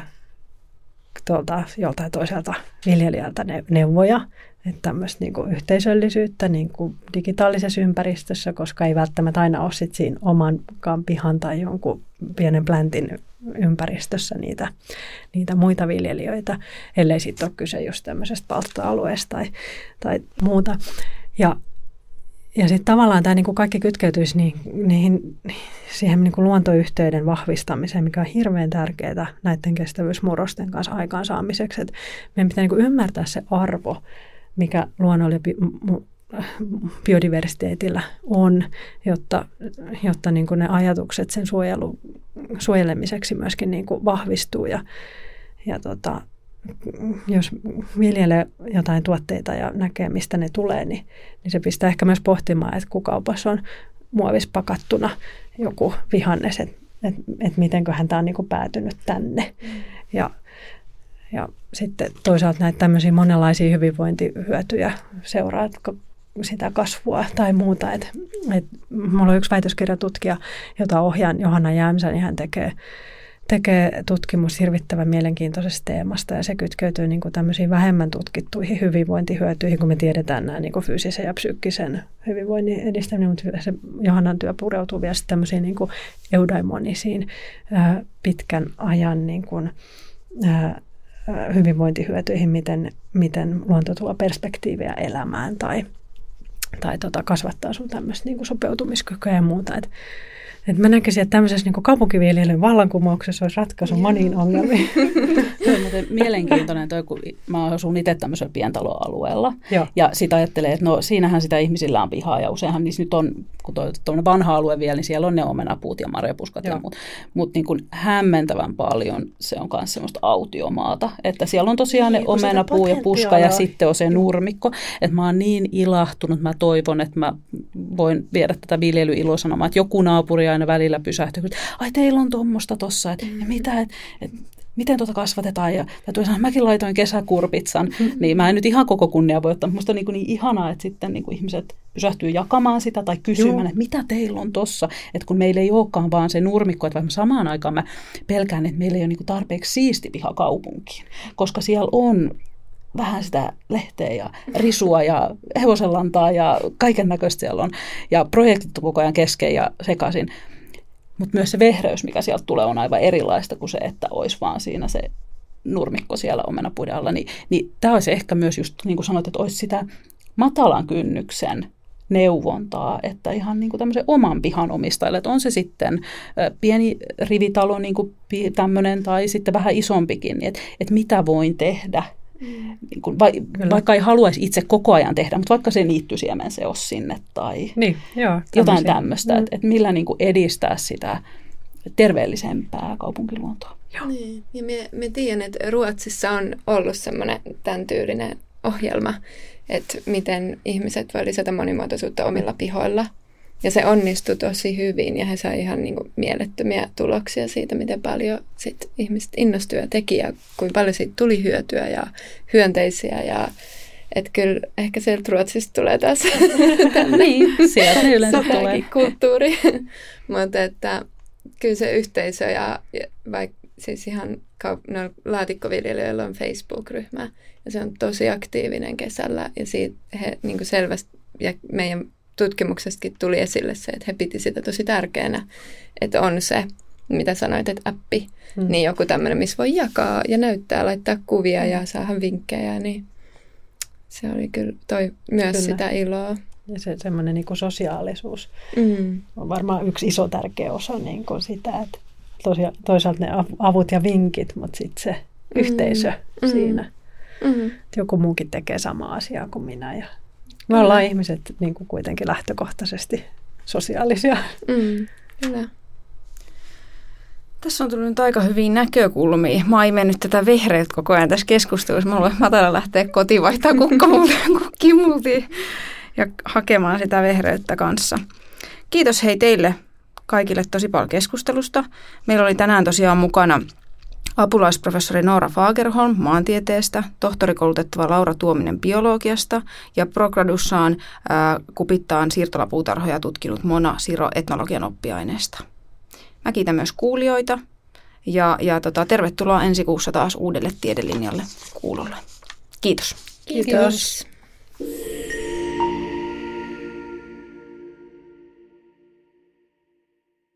tuolta joltain toiselta viljelijältä neuvoja, että tämmöistä niin kuin yhteisöllisyyttä niin kuin digitaalisessa ympäristössä, koska ei välttämättä aina ole sit siinä oman pihan tai jonkun pienen pläntin ympäristössä niitä, niitä muita viljelijöitä, ellei sitten ole kyse just tämmöisestä palsta-alueesta tai, tai muuta. Ja, ja sitten tavallaan tämä niinku kaikki kytkeytyisi niihin, niihin, siihen niinku luontoyhteyden vahvistamiseen, mikä on hirveän tärkeää näiden kestävyysmurrosten kanssa aikaansaamiseksi. Et meidän pitää niinku ymmärtää se arvo, mikä luonnolla biodiversiteetillä on, jotta, jotta niin kuin ne ajatukset sen suojelu, suojelemiseksi myöskin niin kuin vahvistuu. Ja, ja tota, jos viljelee jotain tuotteita ja näkee, mistä ne tulee, niin, niin se pistää ehkä myös pohtimaan, että kun kaupassa on muovissa pakattuna joku vihannes, että et, et mitenköhän tämä on niinku päätynyt tänne. Mm. Ja, ja sitten toisaalta näitä tämmöisiä monenlaisia hyvinvointihyötyjä seuraa sitä kasvua tai muuta. Et, et, mulla on yksi väitöskirjatutkija, jota ohjaan Johanna Jäämsä, niin hän tekee tekee tutkimus hirvittävän mielenkiintoisesta teemasta ja se kytkeytyy niin kuin tämmöisiin vähemmän tutkittuihin hyvinvointihyötyihin, kun me tiedetään nämä niin kuin fyysisen ja psyykkisen hyvinvoinnin edistäminen, mutta se Johannan työ pureutuu vielä tämmöisiin niin kuin eudaimonisiin ää, pitkän ajan niin kuin, ää, hyvinvointihyötyihin, miten, miten luonto tuo perspektiiviä elämään tai, tai tota, kasvattaa sun tämmöistä niin sopeutumiskykyä ja muuta. Et, et mä näkisin, että tämmöisessä niin kaupunkiviljelyn vallankumouksessa olisi ratkaisu Joo. moniin ongelmiin. Toi on mielenkiintoinen, toi, kun mä asun itse tämmöisellä pientaloalueella. Joo. Ja sitä ajattelee, että no siinähän sitä ihmisillä on pihaa ja useinhan niissä nyt on, kun toi vanha alue vielä, niin siellä on ne omenapuut ja marjapuskat Joo. ja muut. Mutta niin kuin hämmentävän paljon se on myös semmoista autiomaata, että siellä on tosiaan niin, ne omenapuu ja puska ja sitten on se nurmikko. Että mä oon niin ilahtunut, mä toivon, että mä voin viedä tätä viljelyiloa että joku naapuri aina välillä pysähtyy, että ai teillä on tuommoista tossa, että mm. mitä, että et, miten tuota kasvatetaan. Ja täytyy sanoa, mäkin laitoin kesäkurpitsan, mm-hmm. niin mä en nyt ihan koko kunnia voi ottaa. Musta on niin, niin ihanaa, että sitten niin kuin ihmiset pysähtyy jakamaan sitä tai kysymään, Joo. että mitä teillä on tossa. Että kun meillä ei olekaan vaan se nurmikko, että vaikka samaan aikaan mä pelkään, että meillä ei ole niin kuin tarpeeksi siisti piha kaupunkiin. Koska siellä on vähän sitä lehteä ja risua ja hevosenlantaa ja kaiken näköistä siellä on. Ja projektit koko ajan kesken ja sekaisin. Mutta myös se vehreys, mikä sieltä tulee, on aivan erilaista kuin se, että olisi vaan siinä se nurmikko siellä omenapuiden alla. Ni, niin tämä olisi ehkä myös just, niin kuin sanoit, että olisi sitä matalan kynnyksen neuvontaa, että ihan niin kuin tämmöisen oman pihan omistajille, että on se sitten pieni rivitalo niin kuin tämmöinen tai sitten vähän isompikin, niin että, että mitä voin tehdä. Niin kuin, va, vaikka ei haluaisi itse koko ajan tehdä, mutta vaikka se niittysiemen seos sinne tai niin, joo, jotain tämmöistä, mm. että et millä niin kuin edistää sitä terveellisempää kaupunkiluontoa. Joo. Niin, ja me, me tiedän, että Ruotsissa on ollut semmoinen tämän tyylinen ohjelma, että miten ihmiset voi lisätä monimuotoisuutta omilla pihoilla – ja se onnistui tosi hyvin ja he sai ihan niin kuin mielettömiä tuloksia siitä, miten paljon sit ihmiset innostui ja teki ja kuinka paljon siitä tuli hyötyä ja hyönteisiä ja että kyllä ehkä sieltä Ruotsista tulee taas niin, sieltä yleensä tulee. kulttuuri. Mutta että kyllä se yhteisö ja, ja vaikka siis ihan no, laatikkoviljelijöillä on Facebook-ryhmä ja se on tosi aktiivinen kesällä ja siitä he niin selvästi ja meidän tutkimuksestakin tuli esille se, että he piti sitä tosi tärkeänä, että on se, mitä sanoit, että appi, mm. niin joku tämmöinen, missä voi jakaa ja näyttää, laittaa kuvia ja saada vinkkejä, niin se oli kyllä toi myös kyllä. sitä iloa. Ja se semmoinen niin kuin sosiaalisuus mm. on varmaan yksi iso tärkeä osa niin kuin sitä, että tosia, toisaalta ne avut ja vinkit, mutta sitten se mm. yhteisö mm. siinä. Mm. Joku muukin tekee samaa asiaa kuin minä ja me ollaan ihmiset niin kuin kuitenkin lähtökohtaisesti sosiaalisia. Mm, kyllä. Tässä on tullut nyt aika hyviä näkökulmia. Mä oon mennyt tätä vehreät koko ajan tässä keskustelussa. Mä mä lähteä kotiin vaihtaa kukkimultiin ja hakemaan sitä vehreyttä kanssa. Kiitos hei teille kaikille tosi paljon keskustelusta. Meillä oli tänään tosiaan mukana apulaisprofessori Noora Fagerholm maantieteestä, tohtorikoulutettava Laura Tuominen biologiasta ja progradussaan ää, kupittaan siirtolapuutarhoja tutkinut Mona Siro etnologian oppiaineesta. Mä kiitän myös kuulijoita ja, ja tota, tervetuloa ensi kuussa taas uudelle tiedelinjalle kuulolle. Kiitos. Kiitos. Kiitos.